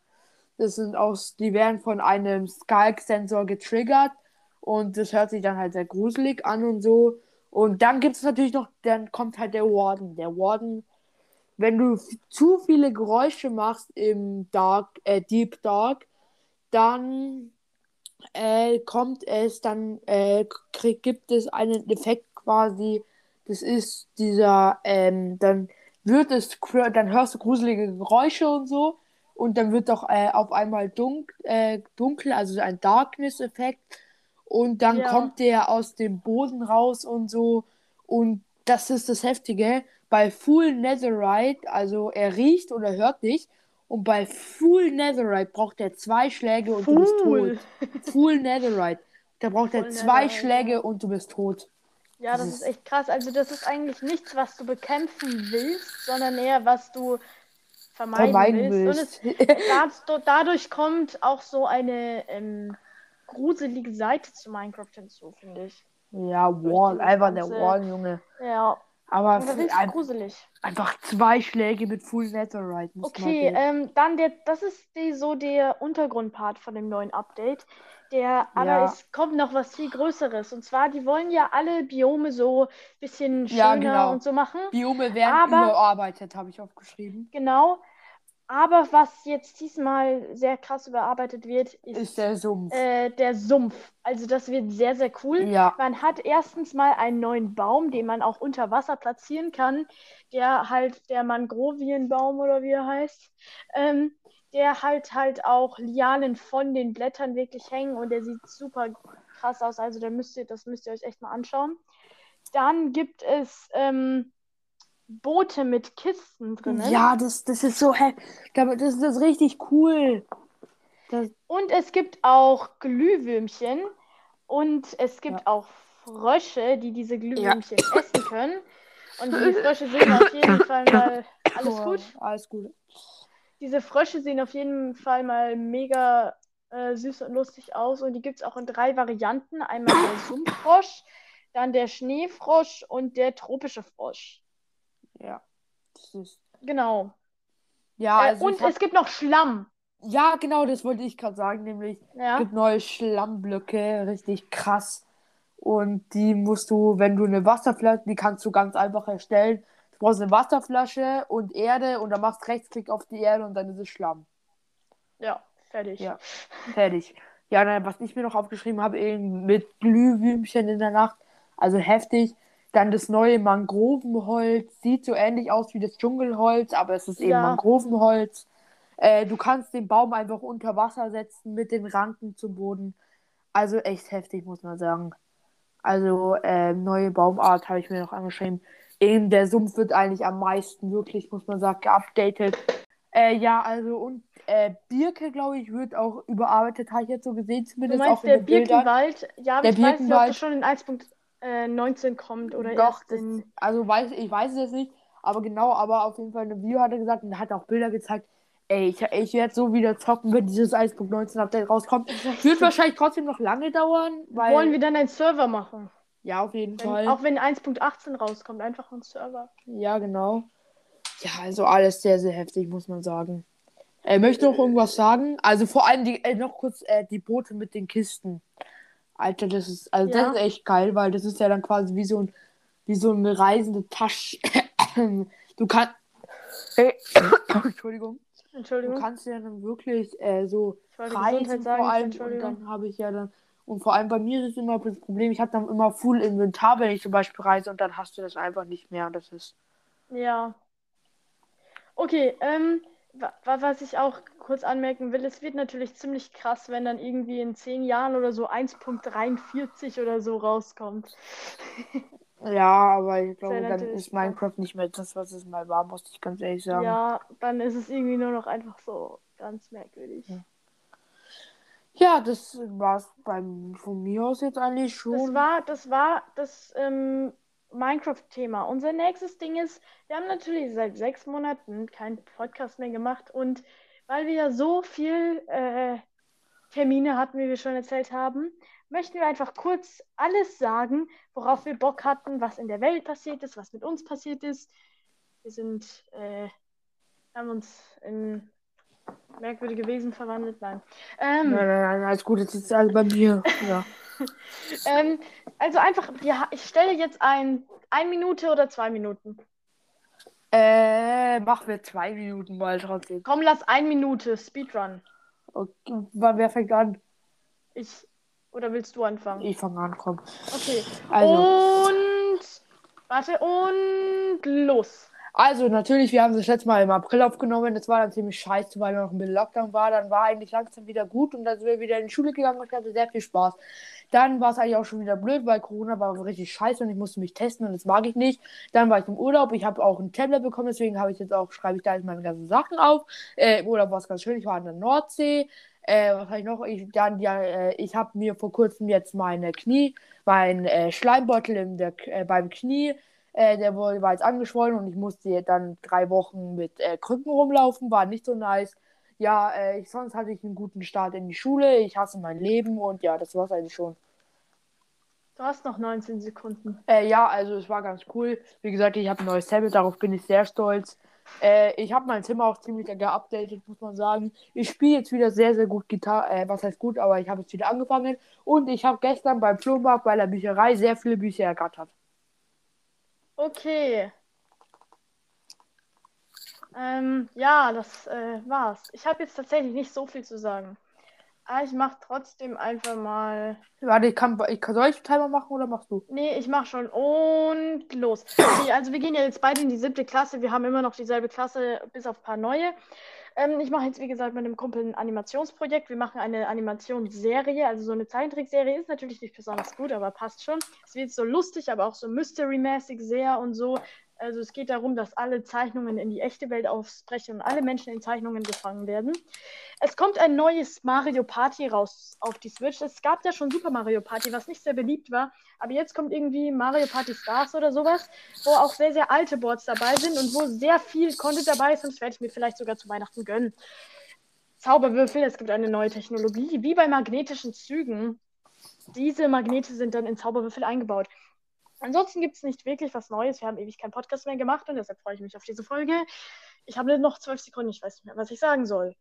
Das sind aus, die werden von einem Skalk-Sensor getriggert. Und das hört sich dann halt sehr gruselig an und so. Und dann gibt es natürlich noch, dann kommt halt der Warden. Der Warden, wenn du zu viele Geräusche machst im Dark, äh, Deep Dark, dann äh, kommt es, dann äh, krieg, gibt es einen Effekt quasi, das ist dieser, ähm, dann wird es, dann hörst du gruselige Geräusche und so und dann wird doch äh, auf einmal dunk, äh, dunkel, also ein Darkness-Effekt und dann Ja. kommt der aus dem Boden raus und so und das ist das Heftige. Bei Full Netherite, also er riecht oder hört dich. Und bei Full Netherite braucht er zwei Schläge und du bist Full. tot. Full Netherite. Da braucht er Full zwei Netherite, Schläge und du bist tot. Ja, Das das ist- echt krass. Also das ist eigentlich nichts, was du bekämpfen willst, sondern eher, was du vermeiden, Vermeiden willst. willst. Und es, da, dadurch kommt auch so eine ähm, gruselige Seite zu Minecraft hinzu, finde ich. ja, Wall, einfach der Wall, Junge. Ja, Aber f- richtig ein, gruselig. einfach zwei Schläge mit Full Netherite. Okay, ähm, dann der, das ist die, so der Untergrundpart von dem neuen Update. Der, aber Ja. es kommt noch was viel Größeres. Und zwar, die wollen ja alle Biome so ein bisschen schöner Ja, genau. und so machen. Biome werden aber- überarbeitet, habe ich aufgeschrieben. Genau. Aber was jetzt diesmal sehr krass überarbeitet wird, ist, Ist der Sumpf. äh, der Sumpf. Also das wird sehr, sehr cool. ja, Man hat erstens mal einen neuen Baum, den man auch unter Wasser platzieren kann, der halt der Mangrovienbaum oder wie er heißt, ähm, der halt halt auch Lianen von den Blättern wirklich hängen und der sieht super krass aus. Also da müsst ihr, das müsst ihr euch echt mal anschauen. Dann gibt es ähm, Boote mit Kisten drinnen. ja das, das ist so hell. Das, das ist richtig cool. Das, Und es gibt auch Glühwürmchen und es gibt Ja. auch Frösche, die diese Glühwürmchen essen können. Und die Frösche sehen auf jeden Fall mal alles Cool. gut. Alles gut. Diese Frösche sehen auf jeden Fall mal mega äh, süß und lustig aus. Und die gibt es auch in drei Varianten. Einmal der Sumpffrosch, dann der Schneefrosch und der tropische Frosch. Ja. Das ist, Genau. ja, Äh, also und hab, es gibt noch Schlamm. ja, genau, das wollte ich gerade sagen, nämlich es Ja. gibt neue Schlammblöcke, richtig krass. Und die musst du, wenn du eine Wasserflasche, die kannst du ganz einfach erstellen. Du brauchst eine Wasserflasche und Erde und dann machst du Rechtsklick auf die Erde und dann ist es Schlamm. Ja, fertig. Ja. Fertig. Ja, nein, was ich mir noch aufgeschrieben habe, eben mit Glühwürmchen in der Nacht. Also heftig. Dann das neue Mangrovenholz. Sieht so ähnlich aus wie das Dschungelholz, aber es ist eben Ja. Mangrovenholz. Äh, du kannst den Baum einfach unter Wasser setzen mit den Ranken zum Boden. Also echt heftig, muss man sagen. Also äh, neue Baumart habe ich mir noch angeschrieben. Eben der Sumpf wird eigentlich am meisten wirklich, muss man sagen, geupdatet. Äh, ja, also und äh, Birke, glaube ich, wird auch überarbeitet, habe ich jetzt so gesehen, Du zumindest meinst auch in der den Bildern. Birkenwald? Ja, aber Der ich weiß nicht, ob Birkenwald- das schon in 1.19 kommt oder Doch, das, also weiß, ich weiß es jetzt nicht, aber genau, aber auf jeden Fall in einem Video hat er gesagt und hat auch Bilder gezeigt. Ey, ich, ich werde so wieder zocken, wenn dieses 1.19 Update rauskommt. Wird wahrscheinlich trotzdem noch lange dauern, weil. Wollen wir dann einen Server machen? ja, auf jeden Wenn, Fall. auch wenn 1.18 rauskommt, einfach einen Server. Ja, genau. Ja, also alles sehr, sehr heftig, muss man sagen. Äh, möchte noch irgendwas sagen? Also vor allem die, äh, noch kurz äh, die Boote mit den Kisten. Alter, das ist, also Ja. das ist echt geil, weil das ist ja dann quasi wie so ein, wie so eine reisende Tasche. du kannst, äh, Entschuldigung, du Entschuldigung. kannst ja dann wirklich äh, so reisen vor allem und dann habe ich ja dann und vor allem bei mir ist immer das Problem, ich habe dann immer Full Inventar, wenn ich zum Beispiel reise und dann hast du das einfach nicht mehr und das ist Ja. Okay, ähm, was ich auch kurz anmerken will, es wird natürlich ziemlich krass, wenn dann irgendwie in 10 Jahren oder so 1.43 oder so rauskommt. Ja, aber ich glaube, dann ist Minecraft nicht mehr das, was es mal war, muss ich ganz ehrlich sagen. Ja, dann ist es irgendwie nur noch einfach so ganz merkwürdig. Ja, das war's beim von mir aus jetzt eigentlich Das schon. war, das war das ähm, Minecraft-Thema. Unser nächstes Ding ist, wir haben natürlich seit sechs Monaten keinen Podcast mehr gemacht und weil wir ja so viel äh, Termine hatten, wie wir schon erzählt haben, möchten wir einfach kurz alles sagen, worauf wir Bock hatten, was in der Welt passiert ist, was mit uns passiert ist. Wir sind, äh, haben uns in merkwürdige Wesen verwandelt. Nein. Ähm, Nein, nein, nein, alles gut, jetzt ist alles bei mir. Ja. Ähm, also einfach, ja, ich stelle jetzt ein, ein Minute oder zwei Minuten. äh, machen wir zwei Minuten mal trotzdem. Komm, lass ein Minute Speedrun. Okay, wann wer fängt an? Ich, oder willst du anfangen? Ich fange an, komm. Okay. Also, Und, warte, und los. Also, natürlich, wir haben das letzte Mal im April aufgenommen. Das war dann ziemlich scheiße, weil noch ein bisschen Lockdown war. Dann war eigentlich langsam wieder gut und dann sind wir wieder in die Schule gegangen und ich hatte sehr viel Spaß. Dann war es eigentlich auch schon wieder blöd, weil Corona war richtig scheiße und ich musste mich testen und das mag ich nicht. Dann war ich im Urlaub. Ich habe auch ein Tablet bekommen, deswegen habe ich jetzt auch, schreibe ich da jetzt meine ganzen Sachen auf. Äh, Im Urlaub war es ganz schön. Ich war an der Nordsee. Äh, was habe ich noch? Ich, dann, ja, äh, ich habe mir vor kurzem jetzt meine Knie, mein äh, Schleimbeutel in der, äh, beim Knie äh, der war jetzt angeschwollen und ich musste dann drei Wochen mit äh, Krücken rumlaufen, war nicht so nice. Ja, äh, sonst hatte ich einen guten Start in die Schule. Ich hasse mein Leben und ja, das war's eigentlich schon. Du hast noch 19 Sekunden. Äh, ja, also es war ganz cool. Wie gesagt, ich habe ein neues Tablet, darauf bin ich sehr stolz. Äh, ich habe mein Zimmer auch ziemlich geupdatet, muss man sagen. Ich spiele jetzt wieder sehr, sehr gut Gitarre. Äh, was heißt gut, aber ich habe jetzt wieder angefangen. Und ich habe gestern beim Flohmarkt bei der Bücherei sehr viele Bücher ergattert. Okay. Ähm, ja, das äh, war's. Ich habe jetzt tatsächlich nicht so viel zu sagen. Aber ich mache trotzdem einfach mal. Warte, ich kann, ich. Soll ich Timer machen oder machst du? Nee, ich mach schon. Und los. Okay, also wir gehen ja jetzt beide in die siebte Klasse. Wir haben immer noch dieselbe Klasse, bis auf ein paar neue. Ähm, ich mache jetzt, wie gesagt, mit einem Kumpel ein Animationsprojekt. Wir machen eine Animationsserie, also so eine Zeichentrickserie. Ist natürlich nicht besonders gut, aber passt schon. Es wird so lustig, aber auch so Mystery-mäßig sehr und so. Also es geht darum, dass alle Zeichnungen in die echte Welt ausbrechen und alle Menschen in Zeichnungen gefangen werden. Es kommt ein neues Mario Party raus auf die Switch. Es gab ja schon Super Mario Party, was nicht sehr beliebt war. Aber jetzt kommt irgendwie Mario Party Stars oder sowas, wo auch sehr, sehr alte Boards dabei sind und wo sehr viel Content dabei ist. Und das werde ich mir vielleicht sogar zu Weihnachten gönnen. Zauberwürfel, es gibt eine neue Technologie, wie bei magnetischen Zügen. Diese Magnete sind dann in Zauberwürfel eingebaut. Ansonsten gibt es nicht wirklich was Neues. Wir haben ewig keinen Podcast mehr gemacht und deshalb freue ich mich auf diese Folge. Ich habe noch zwölf Sekunden, ich weiß nicht mehr, was ich sagen soll.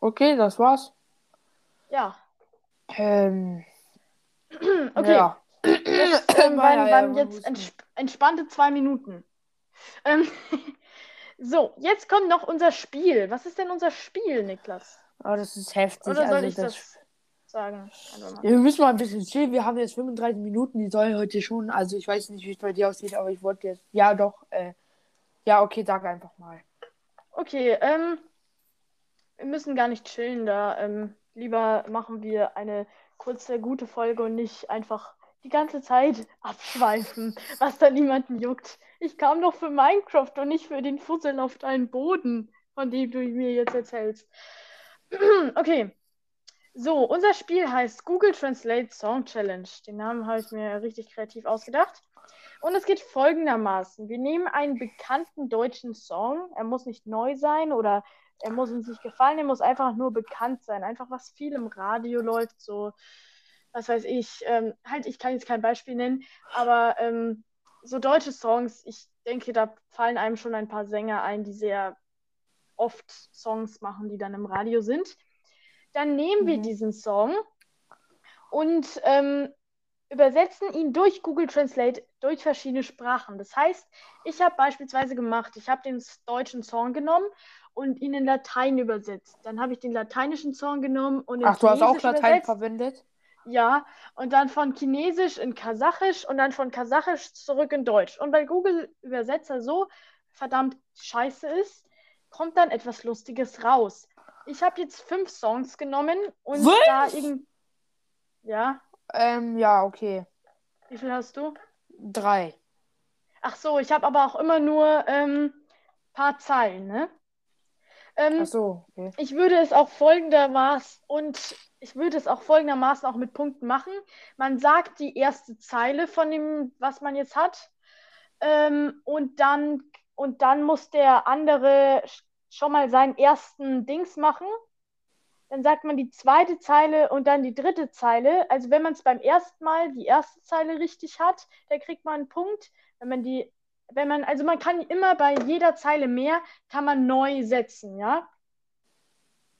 Okay, das war's. Ja. Ähm. okay. Ja. Jetzt, ähm, waren, waren jetzt entsp entspannte zwei Minuten. Ähm, so, jetzt kommt noch unser Spiel. Was ist denn unser Spiel, Niklas? Oh, das ist heftig. Oder soll also, ich das, das sagen. Wir müssen mal ein bisschen chillen. Wir haben jetzt 35 Minuten. Die soll heute schon. Also ich weiß nicht, wie es bei dir aussieht, aber ich wollte jetzt. Ja, doch. Äh, ja, okay, sag einfach mal. Okay, ähm. Wir müssen gar nicht chillen da. Ähm, lieber machen wir eine kurze, gute Folge und nicht einfach die ganze Zeit abschweifen, was da niemanden juckt. Ich kam doch für Minecraft und nicht für den Fussel auf deinen Boden, von dem du mir jetzt erzählst. okay, so, unser Spiel heißt Google Translate Song Challenge. Den Namen habe ich mir richtig kreativ ausgedacht. Und es geht folgendermaßen. Wir nehmen einen bekannten deutschen Song. Er muss nicht neu sein oder er muss uns nicht gefallen. Er muss einfach nur bekannt sein. Einfach was viel im Radio läuft. So, was weiß ich. Ähm, halt, ich kann jetzt kein Beispiel nennen. Aber ähm, so deutsche Songs, ich denke, da fallen einem schon ein paar Sänger ein, die sehr oft Songs machen, die dann im Radio sind. Dann nehmen mhm. wir diesen Song und ähm, übersetzen ihn durch Google Translate durch verschiedene Sprachen. Das heißt, ich habe beispielsweise gemacht, ich habe den deutschen Song genommen und ihn in Latein übersetzt. Dann habe ich den lateinischen Song genommen und in Ach, du hast auch Latein übersetzt. verwendet? Ja, und dann von Chinesisch in Kasachisch und dann von Kasachisch zurück in Deutsch. Und weil Google Übersetzer so verdammt scheiße ist, kommt dann etwas Lustiges raus. Ich habe jetzt fünf Songs genommen und Was? da irgend. Ja. Ähm, ja, okay. Wie viel hast du? Drei. Ach so, ich habe aber auch immer nur ähm, paar Zeilen, ne? Ähm, Ach so, okay. Ich würde es auch folgendermaßen und ich würde es auch folgendermaßen auch mit Punkten machen. Man sagt die erste Zeile von dem, was man jetzt hat, ähm, und dann und dann muss der andere schon mal seinen ersten Dings machen. Dann sagt man die zweite Zeile und dann die dritte Zeile. Also wenn man es beim ersten Mal die erste Zeile richtig hat, dann kriegt man einen Punkt. Wenn man die, wenn man, also man kann immer bei jeder Zeile mehr, kann man neu setzen, ja.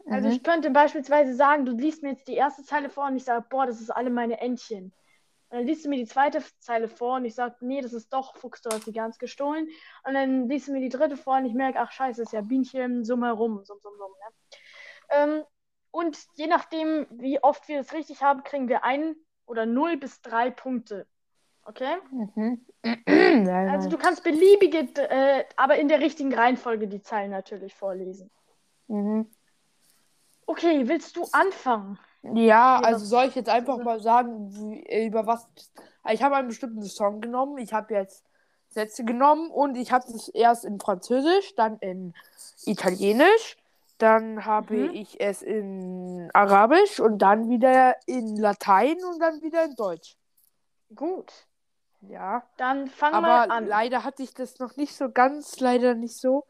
Also mhm. ich könnte beispielsweise sagen, du liest mir jetzt die erste Zeile vor und ich sage, boah, das ist alle meine Entchen. Und dann liest du mir die zweite Zeile vor und ich sage, nee, das ist doch Fuchs, du hast die ganz gestohlen. Und dann liest du mir die dritte vor und ich merke, ach scheiße, ist ja Bienchen, summ herum, summ, summ, summ. Ne? Ähm, und je nachdem, wie oft wir es richtig haben, kriegen wir ein oder null bis drei Punkte. okay? Mhm. Also du kannst beliebige, äh, aber in der richtigen Reihenfolge die Zeilen natürlich vorlesen. Mhm. Okay, willst du anfangen? Ja, also soll ich jetzt einfach so- mal sagen, wie, äh, über was. Ich habe einen bestimmten Song genommen. Ich habe jetzt Sätze genommen und ich habe es erst in Französisch, dann in Italienisch, dann habe Mhm. ich es in Arabisch und dann wieder in Latein und dann wieder in Deutsch. Gut, Ja, dann fang mal aber an. leider hatte ich das noch nicht so ganz, leider nicht so.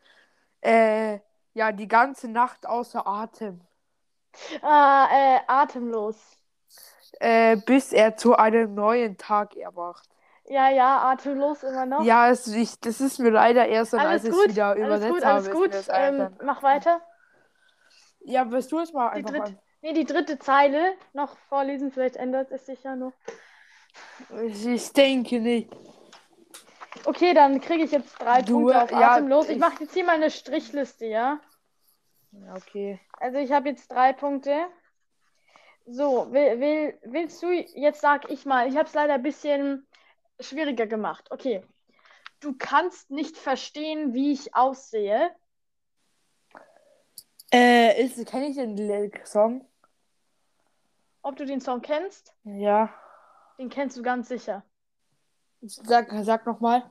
Äh, ja, die ganze Nacht außer Atem. Ah, äh, atemlos. Äh, bis er zu einem neuen Tag erwacht. Ja, ja, atemlos immer noch. Ja, es, ich, das ist mir leider erst alles als ich gut, es wieder alles übersetzt gut, habe. alles ist gut. mir das Ähm, mach weiter. ja, willst du es mal Die einfach dritte, an? nee, die dritte Zeile noch vorlesen, vielleicht ändert es sich ja noch. Ich, ich denke nicht. Okay, dann kriege ich jetzt drei Du, Punkte auf ja, atemlos. Ich ich- mache jetzt hier mal eine Strichliste, ja? Ja, okay. Also ich habe jetzt drei Punkte. So, will, will, willst du, jetzt sag ich mal, ich habe es leider ein bisschen schwieriger gemacht. Okay. Du kannst nicht verstehen, wie ich aussehe. Äh, ist, kenne ich den Song? Ob du den Song kennst, Ja. den kennst du ganz sicher. Sag, sag nochmal.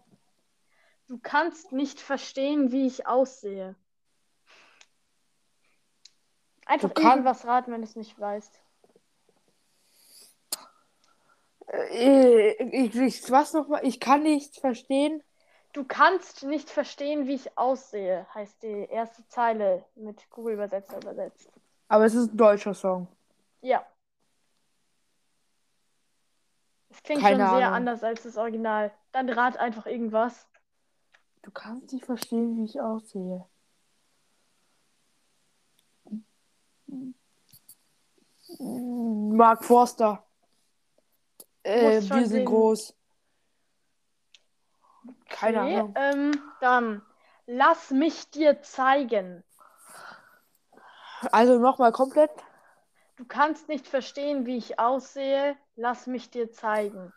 Du kannst nicht verstehen, wie ich aussehe. Einfach Du kann- irgendwas raten, wenn du es nicht weißt. Äh, ich, ich, was nochmal? Ich kann nicht verstehen. Du kannst nicht verstehen, wie ich aussehe, heißt die erste Zeile mit Google-Übersetzer übersetzt. Aber es ist ein deutscher Song. Ja. Es klingt Keine schon sehr Ahnung. anders als das Original. Dann rat einfach irgendwas. Du kannst nicht verstehen, wie ich aussehe. Mark Forster. Äh, wir sind singen. groß. Keine Okay, Ahnung. Ähm, dann lass mich dir zeigen. Also nochmal komplett. Du kannst nicht verstehen, wie ich aussehe. Lass mich dir zeigen.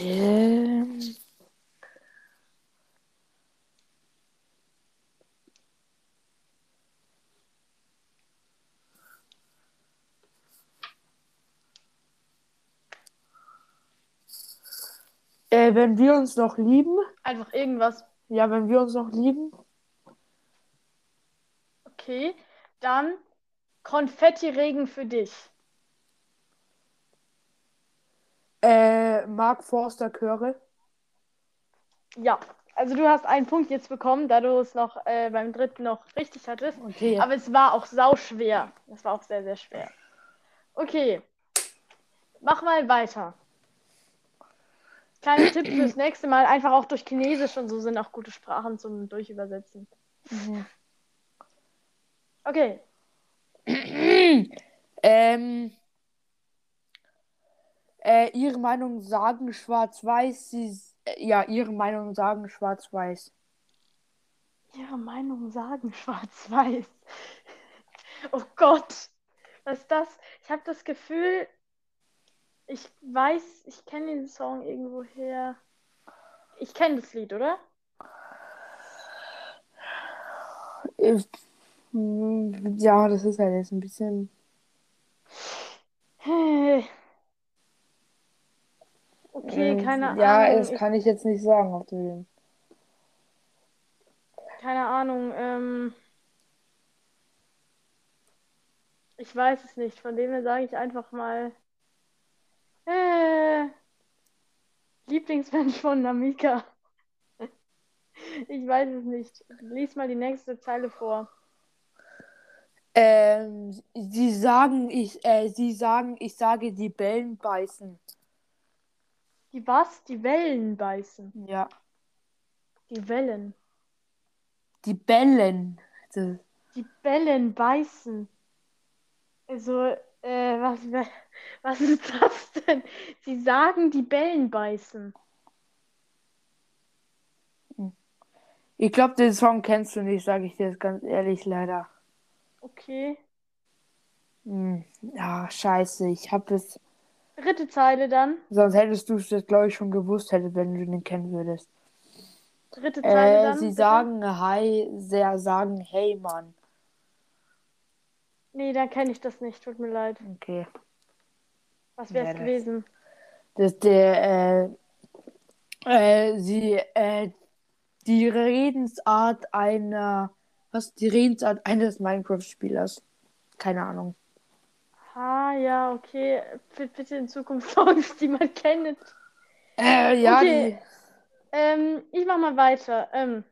Ähm. Äh, wenn wir uns noch lieben, Einfach irgendwas. ja, wenn wir uns noch lieben, Okay. Dann Konfettiregen für dich. äh, Mark Forster Chöre. Ja. Also du hast einen Punkt jetzt bekommen, da du es noch äh, beim dritten noch richtig hattest. Okay. Aber es war auch sauschwer. Das war auch sehr, sehr schwer. Okay. Mach mal weiter. Kleiner Tipp fürs nächste Mal. Einfach auch durch Chinesisch und so sind auch gute Sprachen zum Durchübersetzen. Mhm. Okay. ähm, äh, ihre Meinung sagen schwarz-weiß. Sie, äh, ja, ihre Meinung sagen schwarz-weiß. Ihre Meinung sagen schwarz-weiß. Oh Gott. Was ist das? Ich habe das Gefühl, ich weiß, ich kenne den Song irgendwoher. Ich kenne das Lied, oder? Hm, ja, das ist halt jetzt ein bisschen. Okay, äh, keine ja, Ahnung. das kann ich jetzt nicht sagen, du den. Keine Ahnung. Ähm, ich weiß es nicht. Von dem her sage ich einfach mal. Äh, Lieblingsmensch von Namika. Ich weiß es nicht. Lies mal die nächste Zeile vor. Ähm, sie sagen, ich, äh, sie sagen, ich sage, die Bällen beißen. Die was? Die Wellen beißen. Ja. Die Wellen. Die Bällen. Das, Die Bellen beißen. Also, äh, was, was ist das denn? Sie sagen, die Bellen beißen. ich glaube, den Song kennst du nicht, sage ich dir jetzt ganz ehrlich, leider. Okay. Hm, ja, scheiße. Ich habe es. Dritte Zeile dann. Sonst hättest du es, glaube ich, schon gewusst, hätte, wenn du den kennen würdest. Dritte Zeile Äh, dann. sie bitte. sagen Hi, sehr sagen Hey, Mann. Nee, dann kenne ich das nicht. Tut mir leid. Okay. Was wäre Ja, es das- gewesen? Das der, äh, äh, sie, äh, die Redensart einer, was, die Redensart eines Minecraft-Spielers. Keine Ahnung. Ah, ja, okay. B bitte in Zukunft Songs, die man kennt. Äh, ja, Okay. Ähm, ich mach mal weiter. Ähm,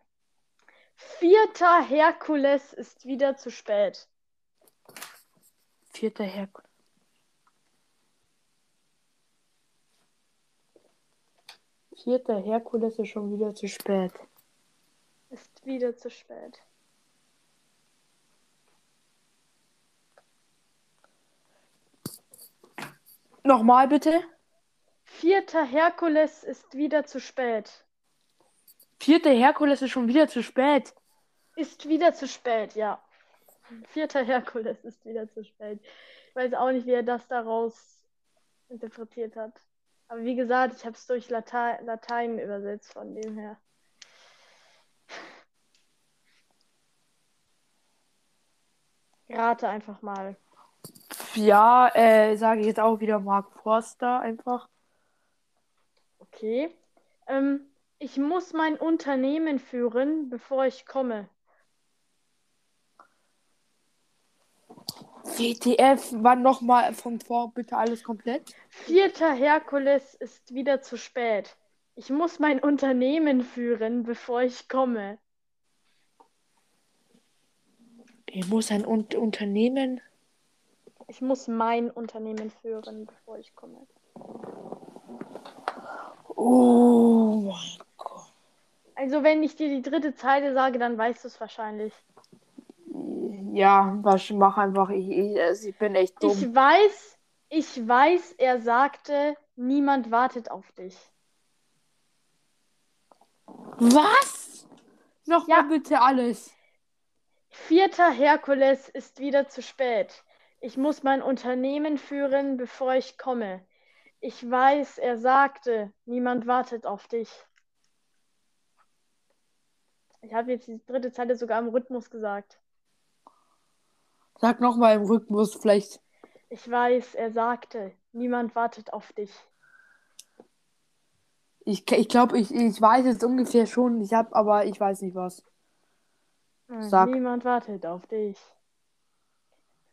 vierter Herkules ist wieder zu spät. die vierte Herkules. Vierter Herkules ist schon wieder zu spät. Ist wieder zu spät. Nochmal bitte. Vierter Herkules ist wieder zu spät. Vierter Herkules ist schon wieder zu spät. Ist wieder zu spät, ja. Vierter Herkules ist wieder zu spät. Ich weiß auch nicht, wie er das daraus interpretiert hat. Aber wie gesagt, ich habe es durch Late Latein übersetzt, von dem her. Rate einfach mal. Ja, äh, sage ich jetzt auch wieder Mark Forster einfach. Okay. Ähm, ich muss mein Unternehmen führen, bevor ich komme. WTF, wann nochmal von vor, bitte alles komplett? Vierter Herkules ist wieder zu spät. Ich muss mein Unternehmen führen, bevor ich komme. Ich muss ein Un Unternehmen. Ich muss mein Unternehmen führen, bevor ich komme. Oh mein Gott. Also, wenn ich dir die dritte Zeile sage, dann weißt du es wahrscheinlich. Ja, was mach einfach. Ich, ich, also ich bin echt dumm. Ich weiß, ich weiß, er sagte, niemand wartet auf dich. Was? Nochmal Ja. bitte alles. Vierter Herkules ist wieder zu spät. Ich muss mein Unternehmen führen, bevor ich komme. Ich weiß, er sagte, niemand wartet auf dich. Ich habe jetzt die dritte Zeile sogar im Rhythmus gesagt. Sag nochmal im Rhythmus vielleicht. Ich weiß, er sagte, niemand wartet auf dich. Ich, ich glaube, ich, ich weiß es ungefähr schon. Ich habe, aber ich weiß nicht was. Hm, Sag. Niemand wartet auf dich.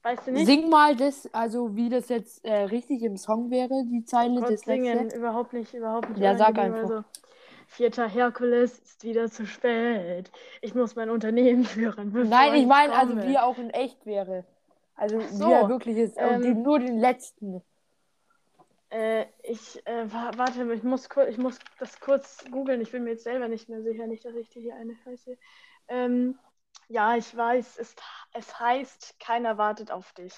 Weißt du nicht? Sing mal das, also wie das jetzt äh, richtig im Song wäre, die Zeile, Gott, das singen, letzte. überhaupt nicht, überhaupt nicht. Ja, sag einfach. so. Vierter Herkules ist wieder zu spät. Ich muss mein Unternehmen führen. Nein, ich meine, also wie er auch in echt wäre. Also so, wie er wirklich ist. ähm, den, nur den letzten. Äh, ich, äh, wa- warte, ich muss, ich muss das kurz googeln. Ich bin mir jetzt selber nicht mehr sicher, nicht, dass ich dir hier eine Scheiße. Ähm, ja, ich weiß, es, es heißt, keiner wartet auf dich.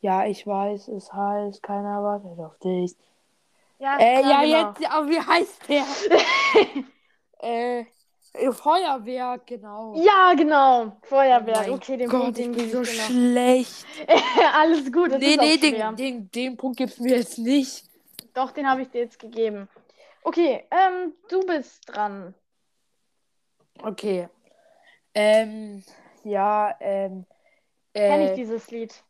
Ja, ich weiß, es heißt, keiner wartet auf dich. Ja, Äh, ja, genau. jetzt, aber wie heißt der? äh, äh, Feuerwehr, genau. Ja, genau. Oh Feuerwerk. mein okay, den Gott, Punkt, den ich bin so noch. schlecht. Alles gut, das Nee, nee, den, den, den Punkt gibst du mir jetzt nicht. Doch, den habe ich dir jetzt gegeben. Okay, ähm, du bist dran. Okay. Ähm, ja, ähm, Kenne ich äh, dieses Lied?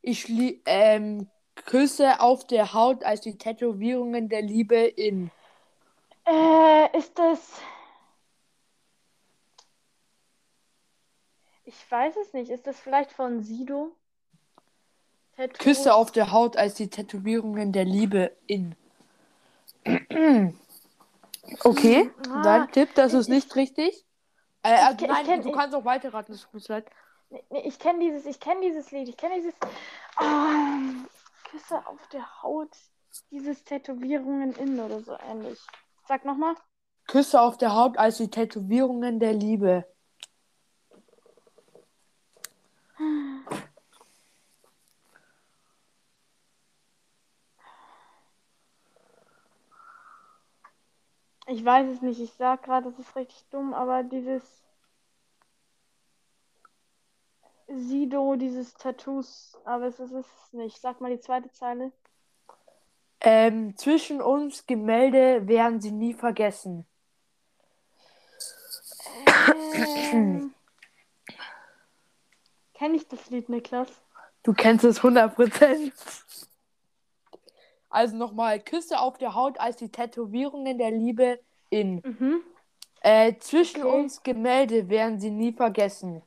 ich lie ähm, Küsse auf der Haut als die Tätowierungen der Liebe in. Äh, ist das. Ich weiß es nicht. Ist das vielleicht von Sido? Tattoos? Küsse auf der Haut als die Tätowierungen der Liebe in. Okay, Ah, dein Tipp, das ich- ist nicht richtig. Äh, also ich nein, kenn- du ich- kannst auch weiterraten, das tut mir leid. Nee, ich kenne dieses, ich kenne dieses Lied. Ich kenne dieses. Ah, Küsse auf der Haut. Dieses Tätowierungen in oder so ähnlich. Sag nochmal. Küsse auf der Haut als die Tätowierungen der Liebe. Ich weiß es nicht. Ich sag gerade, das ist richtig dumm, aber dieses. Sido dieses Tattoos, aber es ist es nicht. Sag mal die zweite Zeile. Ähm, zwischen uns Gemälde werden sie nie vergessen. Ähm, Kenne ich das Lied, Niklas? Du kennst es 100%. Also nochmal, Küsse auf der Haut als die Tätowierungen der Liebe in. Mhm. Äh, zwischen Okay. uns Gemälde werden sie nie vergessen.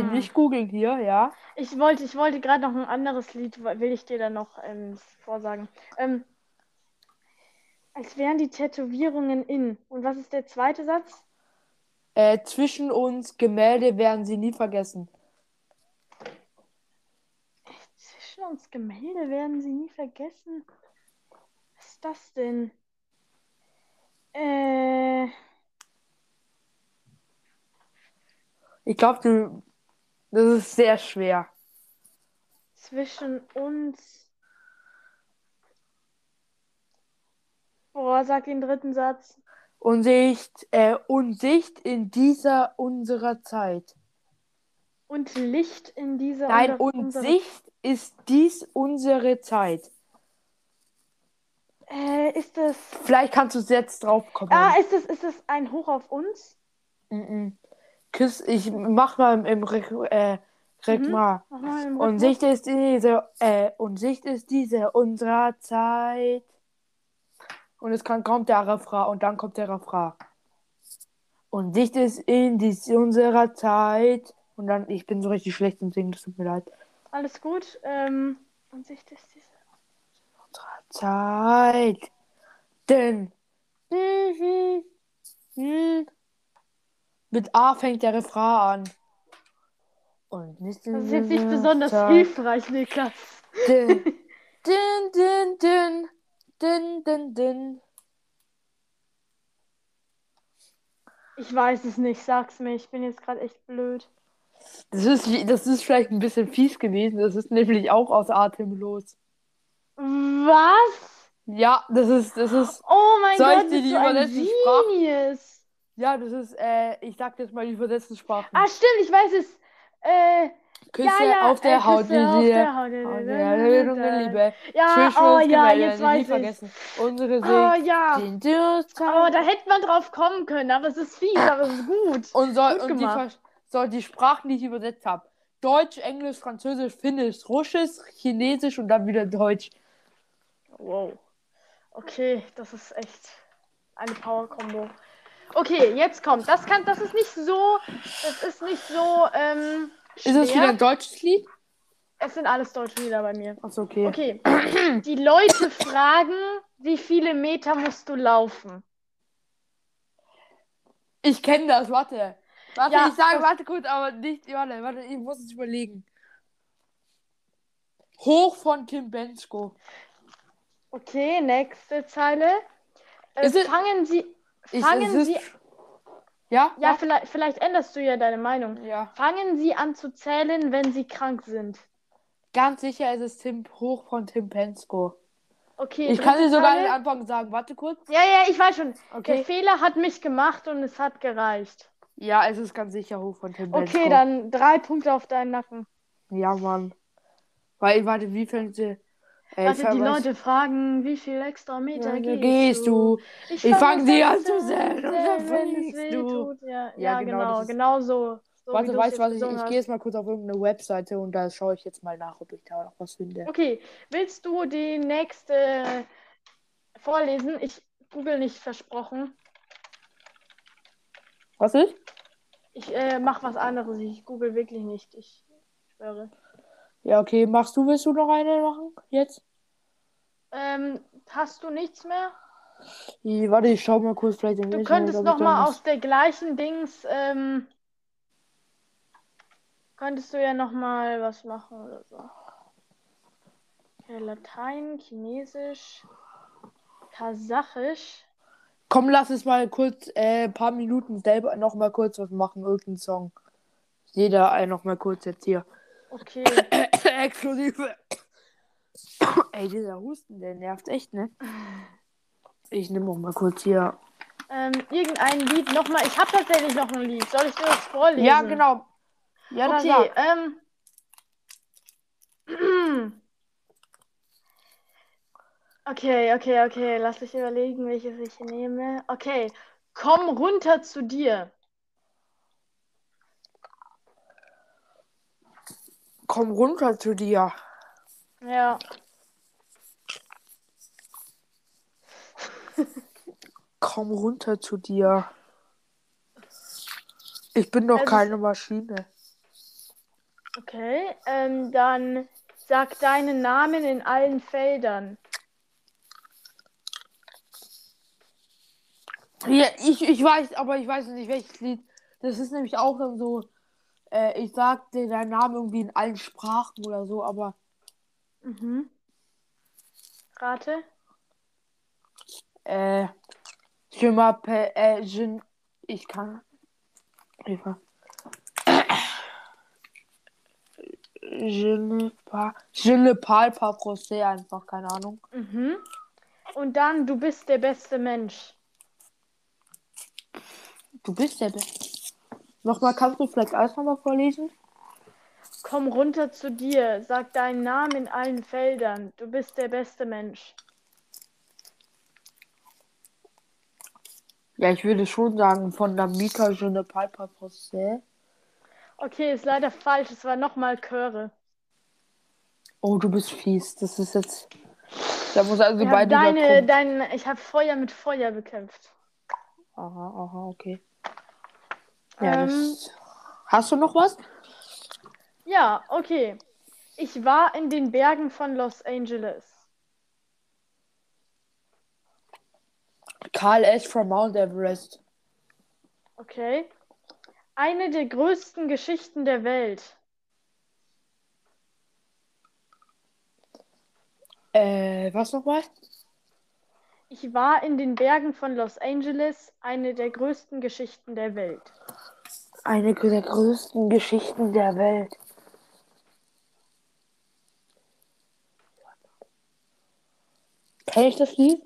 Ähm, Eigentlich googeln hier, ja. Ich wollte, ich wollte gerade noch ein anderes Lied, will ich dir dann noch ähm, vorsagen. Ähm, als wären die Tätowierungen in. Und was ist der zweite Satz? Äh, zwischen uns Gemälde werden sie nie vergessen. Zwischen uns Gemälde werden sie nie vergessen. Was ist das denn? Äh, Ich glaube, du. Das ist sehr schwer. zwischen uns. Boah, sag den dritten Satz. Unsicht, äh, Unsicht in dieser unserer Zeit. Und Licht in dieser Nein, unser- unserer- Unsicht ist dies unsere Zeit. Äh, ist das. Vielleicht kannst du es jetzt drauf kommen. Ah, ist das, ist das ein Hoch auf uns? Mhm. Küss, ich mach mal im, im Rek äh, Rek Mhm. Und. Sicht ist diese, äh, und Sicht ist diese unserer Zeit. Und es kann, kommt der Refrain und dann kommt der Refrain. Und Sicht ist in dies unserer Zeit. Und dann, ich bin so richtig schlecht im Singen, das tut mir leid. Alles gut. Ähm, und Sicht ist diese. Zeit. Denn. Mhm. Mhm. Mit A fängt der Refrain an. Und nicht Das ist jetzt nicht besonders hilfreich, Niklas. Din, din, din, din, din, din. Ich weiß es nicht, sag's mir. Ich bin jetzt gerade echt blöd. Das ist, das ist vielleicht ein bisschen fies gewesen. Das ist nämlich auch aus Atemlos. Was? Ja, das ist, das ist, Oh mein Soll ich Gott, dir die du ein Genius. Ja, das ist, äh, ich sag jetzt mal die übersetzten Sprachen. Ah, stimmt, ich weiß es. Äh, Küsse ja, ja, auf der äh, Haut, Küsse auf der Haut. Haut der Liebe. Ja, oh ja, jetzt weiß ich. vergessen. Unsere Oh Sicht, ja. Durst Oh, da hätte man drauf kommen können, aber es ist fies, aber es ist gut. Und, soll, Gut und die, soll die Sprachen, die ich übersetzt habe. Deutsch, Englisch, Französisch, Finnisch, Russisch, Chinesisch und dann wieder Deutsch. Wow. Okay, das ist echt eine Power-Kombo. Okay, jetzt kommt. Das kann, das ist nicht so, das ist nicht so, ähm, Ist es wieder ein deutsches Lied? Es sind alles deutsche Lieder bei mir. Achso, okay. Okay. Die Leute fragen, wie viele Meter musst du laufen? Ich kenne das, warte. Warte, Ja, ich sage, warte kurz, aber nicht, warte, warte, ich muss es überlegen. Hoch von Tim Bensko. Okay, nächste Zeile. Äh, fangen Sie, Ich, fangen Sie, ja? ja, vielleicht, vielleicht änderst du ja deine Meinung. Ja. Fangen Sie an zu zählen, wenn Sie krank sind. Ganz sicher ist es Tim, Hoch von Tim Bensko. Okay, Ich kann dir sogar den Anfang sagen. Warte kurz. Ja, ja, ich weiß schon. Der Okay. Fehler hat mich gemacht und es hat gereicht. Ja, es ist ganz sicher Hoch von Tim Bensko. Okay, dann drei Punkte auf deinen Nacken. Ja, Mann. Weil, warte, wie fängt sie? Äh, Also ich die Leute fragen, wie viel extra Meter Ja, gehst, gehst du? Ich fang fang sie an zu zählen und dann fliegst du. Ja, Ja, ja, genau, genau, genau so. so Warte, weißt du was? Ich, ich gehe jetzt mal kurz auf irgendeine Webseite und da schaue ich jetzt mal nach, ob ich da noch was finde. Okay, willst du die nächste vorlesen? Ich google nicht versprochen. Was ist? Ich äh, mache was anderes. Ich google wirklich nicht. Ich schwöre. Ja, okay. Machst du, willst du noch eine machen? Jetzt? Ähm, hast du nichts mehr? Ich, warte, ich schau mal kurz vielleicht im Du könntest noch mal aus der gleichen Dings, ähm, könntest du ja noch mal was machen oder so. Ja, Latein, Chinesisch, Kasachisch. Komm, lass es mal kurz äh, ein paar Minuten selber noch mal kurz was machen, irgendeinen Song. Jeder ein noch mal kurz jetzt hier. Okay, Exklusive. Ey, dieser Husten, der nervt echt, ne? Ich nehme noch mal kurz hier Ähm, irgendein Lied nochmal. Ich habe tatsächlich noch ein Lied. Soll ich dir das vorlesen? Ja, genau. Ja, Okay, ähm. Okay, okay, okay. Lass mich überlegen, welches ich nehme. Okay. Komm runter zu dir. Komm runter zu dir. Ja. Komm runter zu dir. Ich bin doch Also- keine Maschine. Okay. Ähm, dann sag deinen Namen in allen Feldern. Ja, ich, ich weiß, aber ich weiß nicht, welches Lied. Das ist nämlich auch dann so, äh, ich sag dir deinen Namen irgendwie in allen Sprachen oder so, aber Mhm. Rate. äh, je m'appelle, äh, je, ich kann, Eva. Je ne pas, je ne parle pas français, einfach, keine Ahnung. Mhm. Und dann, du bist der beste Mensch. Du bist der Beste. Nochmal, kannst du vielleicht alles nochmal vorlesen? Komm runter zu dir. Sag deinen Namen in allen Feldern. Du bist der beste Mensch. Ja, ich würde schon sagen, von der Mika Je ne parle pas français. Okay, ist leider falsch. Es war nochmal Chöre. Oh, du bist fies. Das ist jetzt. Da muss also Ich beide deine, dein, ich habe Feuer mit Feuer bekämpft. Aha, aha, okay. Ja, Ähm. Hast du noch was? Ja, okay. Ich war in den Bergen von Los Angeles. Karl S. from Mount Everest. Okay. Eine der größten Geschichten der Welt. Äh, was nochmal? Ich war in den Bergen von Los Angeles. Eine der größten Geschichten der Welt. Eine der größten Geschichten der Welt. Kenn ich das Lied?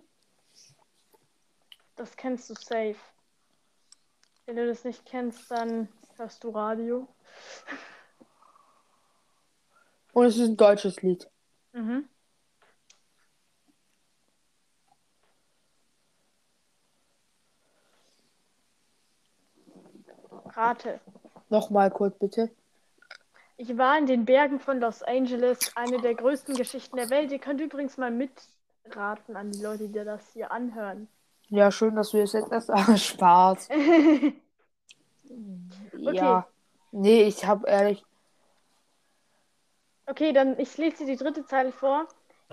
Das kennst du safe. Wenn du das nicht kennst, dann hörst du Radio. Und es ist ein deutsches Lied. Mhm. Rate. Nochmal kurz, bitte. Ich war in den Bergen von Los Angeles, eine der größten Geschichten der Welt. Ihr könnt übrigens mal mitraten an die Leute, die das hier anhören. Ja, schön, dass du es jetzt erst Spaß. Ja. Nee, ich hab ehrlich. Okay, dann ich lese dir die dritte Zeile vor.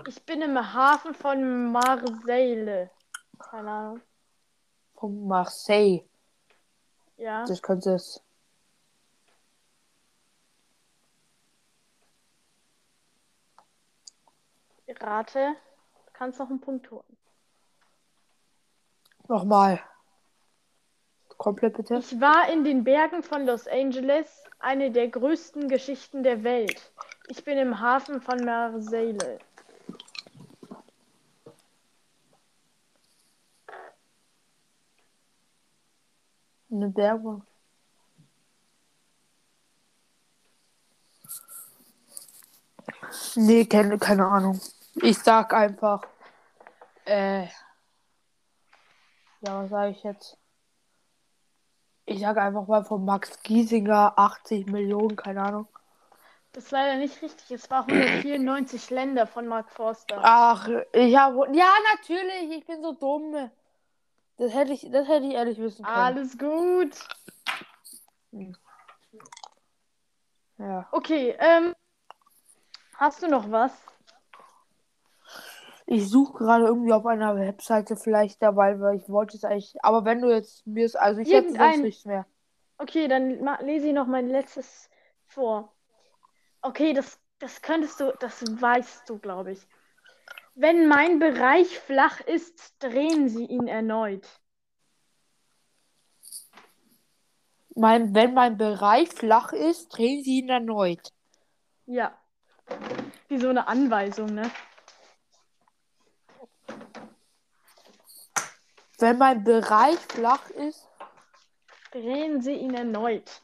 Ich bin im Hafen von Marseille. Keine Ahnung. Von Marseille. Ja. Das könnte es. Rate. Du kannst noch einen Punkt holen. Nochmal. Komplett bitte. Ich war in den Bergen von Los Angeles, eine der größten Geschichten der Welt. Ich bin im Hafen von Marseille. Eine Werbung. Nee, keine, keine Ahnung. Ich sag einfach. Äh. Ja, was sage ich jetzt? Ich sag einfach mal von Max Giesinger 80 Millionen, keine Ahnung. Das ist leider nicht richtig. Es war 194 Länder von Mark Forster. Ach, ich habe. Ja, natürlich, ich bin so dumm. Das hätte ich, das hätte ich ehrlich wissen können. Alles gut. Ja. Okay, ähm. Hast du noch was? Ich suche gerade irgendwie auf einer Webseite vielleicht dabei, weil ich wollte es eigentlich. Aber wenn du jetzt mir es. Also ich hätte sonst Irgendein- nichts mehr. Okay, dann lese ich noch mein letztes vor. Okay, das, das könntest du, das weißt du, glaube ich. Wenn mein Bereich flach ist, drehen Sie ihn erneut. Mein, wenn mein Bereich flach ist, drehen sie ihn erneut. Ja. Wie so eine Anweisung, ne? Wenn mein Bereich flach ist, Drehen Sie ihn erneut.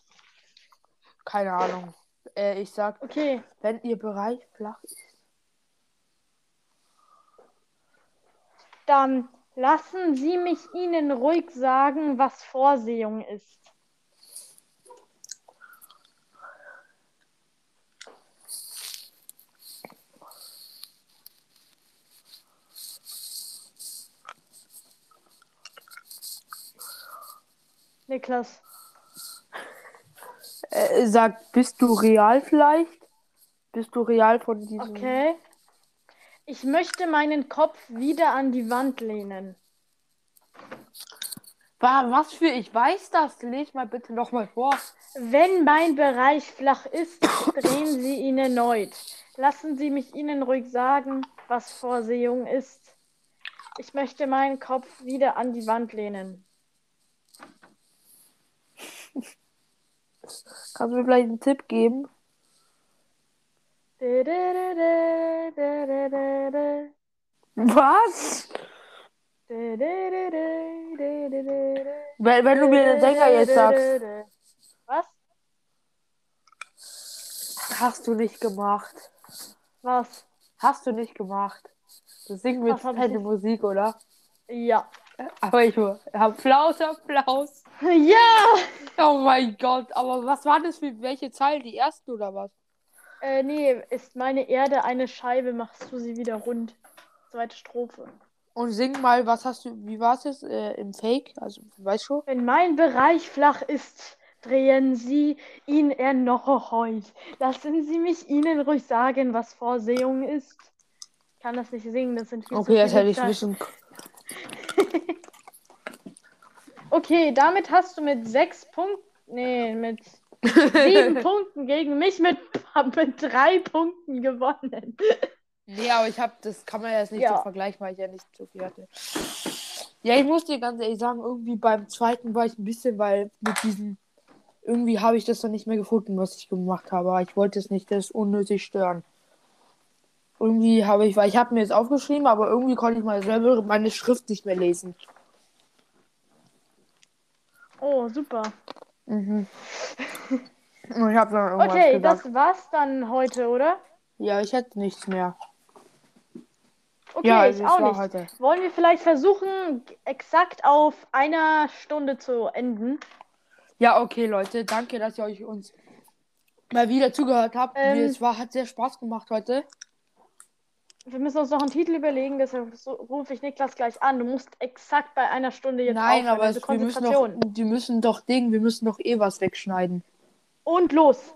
keine Ahnung. Äh, ich sag, Okay, wenn Ihr Bereich flach ist. Dann lassen Sie mich Ihnen ruhig sagen, was Vorsehung ist. Niklas, Äh, sag, bist du real vielleicht? Bist du real von diesem. okay. Ich möchte meinen Kopf wieder an die Wand lehnen. Wa- Was für, ich weiß das. Lies mal bitte nochmal vor. Wenn mein Bereich flach ist, drehen Sie ihn erneut. Lassen Sie mich Ihnen ruhig sagen, was Vorsehung ist. Ich möchte meinen Kopf wieder an die Wand lehnen. Kannst du mir vielleicht einen Tipp geben? Was? Wenn, wenn du mir den Sänger jetzt sagst, Was? hast du nicht gemacht. Was? Hast du nicht gemacht. Du singst mit Was hab ich keine Musik, oder? Ja. Aber ich Applaus, Applaus. Ja! Oh mein Gott, aber was war das für welche Zeilen? Die ersten oder was? Äh, nee, ist meine Erde eine Scheibe, machst du sie wieder rund. Zweite Strophe. Und sing mal, was hast du, wie war es jetzt äh, im Fake? Also, weißt du? Wenn mein Bereich flach ist, drehen Sie ihn erneut. Lassen Sie mich Ihnen ruhig sagen, was Vorsehung ist. Ich kann das nicht singen, das sind viel zu Okay, das viele hätte ich wissen. Okay, damit hast du mit sechs Punkten, nee, mit sieben Punkten gegen mich mit, mit drei Punkten gewonnen. Nee, aber ich habe, das kann man ja jetzt nicht Ja. so vergleichen, weil ich ja nicht so viel hatte. Ja, ich muss dir ganz ehrlich sagen, irgendwie beim zweiten war ich ein bisschen, weil mit diesem, irgendwie habe ich das dann nicht mehr gefunden, was ich gemacht habe. Aber ich wollte es nicht, das unnötig stören. Irgendwie habe ich, weil ich habe mir jetzt aufgeschrieben, aber irgendwie konnte ich mal selber meine Schrift nicht mehr lesen. Oh, super. Mhm. Und ich habe dann irgendwas Okay, gesagt. das war's dann heute, oder? Ja, ich hätte nichts mehr. Okay, ja, ich also es auch nicht. heute. Wollen wir vielleicht versuchen, exakt auf einer Stunde zu enden? Ja, okay, Leute, danke, dass ihr euch uns mal wieder zugehört habt. Ähm. es war, hat sehr Spaß gemacht heute. Wir müssen uns noch einen Titel überlegen, deshalb so- rufe ich Niklas gleich an. Du musst exakt bei einer Stunde jetzt Nein, aufhören, aber also es, wir müssen Konzentration. die müssen doch Ding, wir müssen doch eh was wegschneiden. Und los.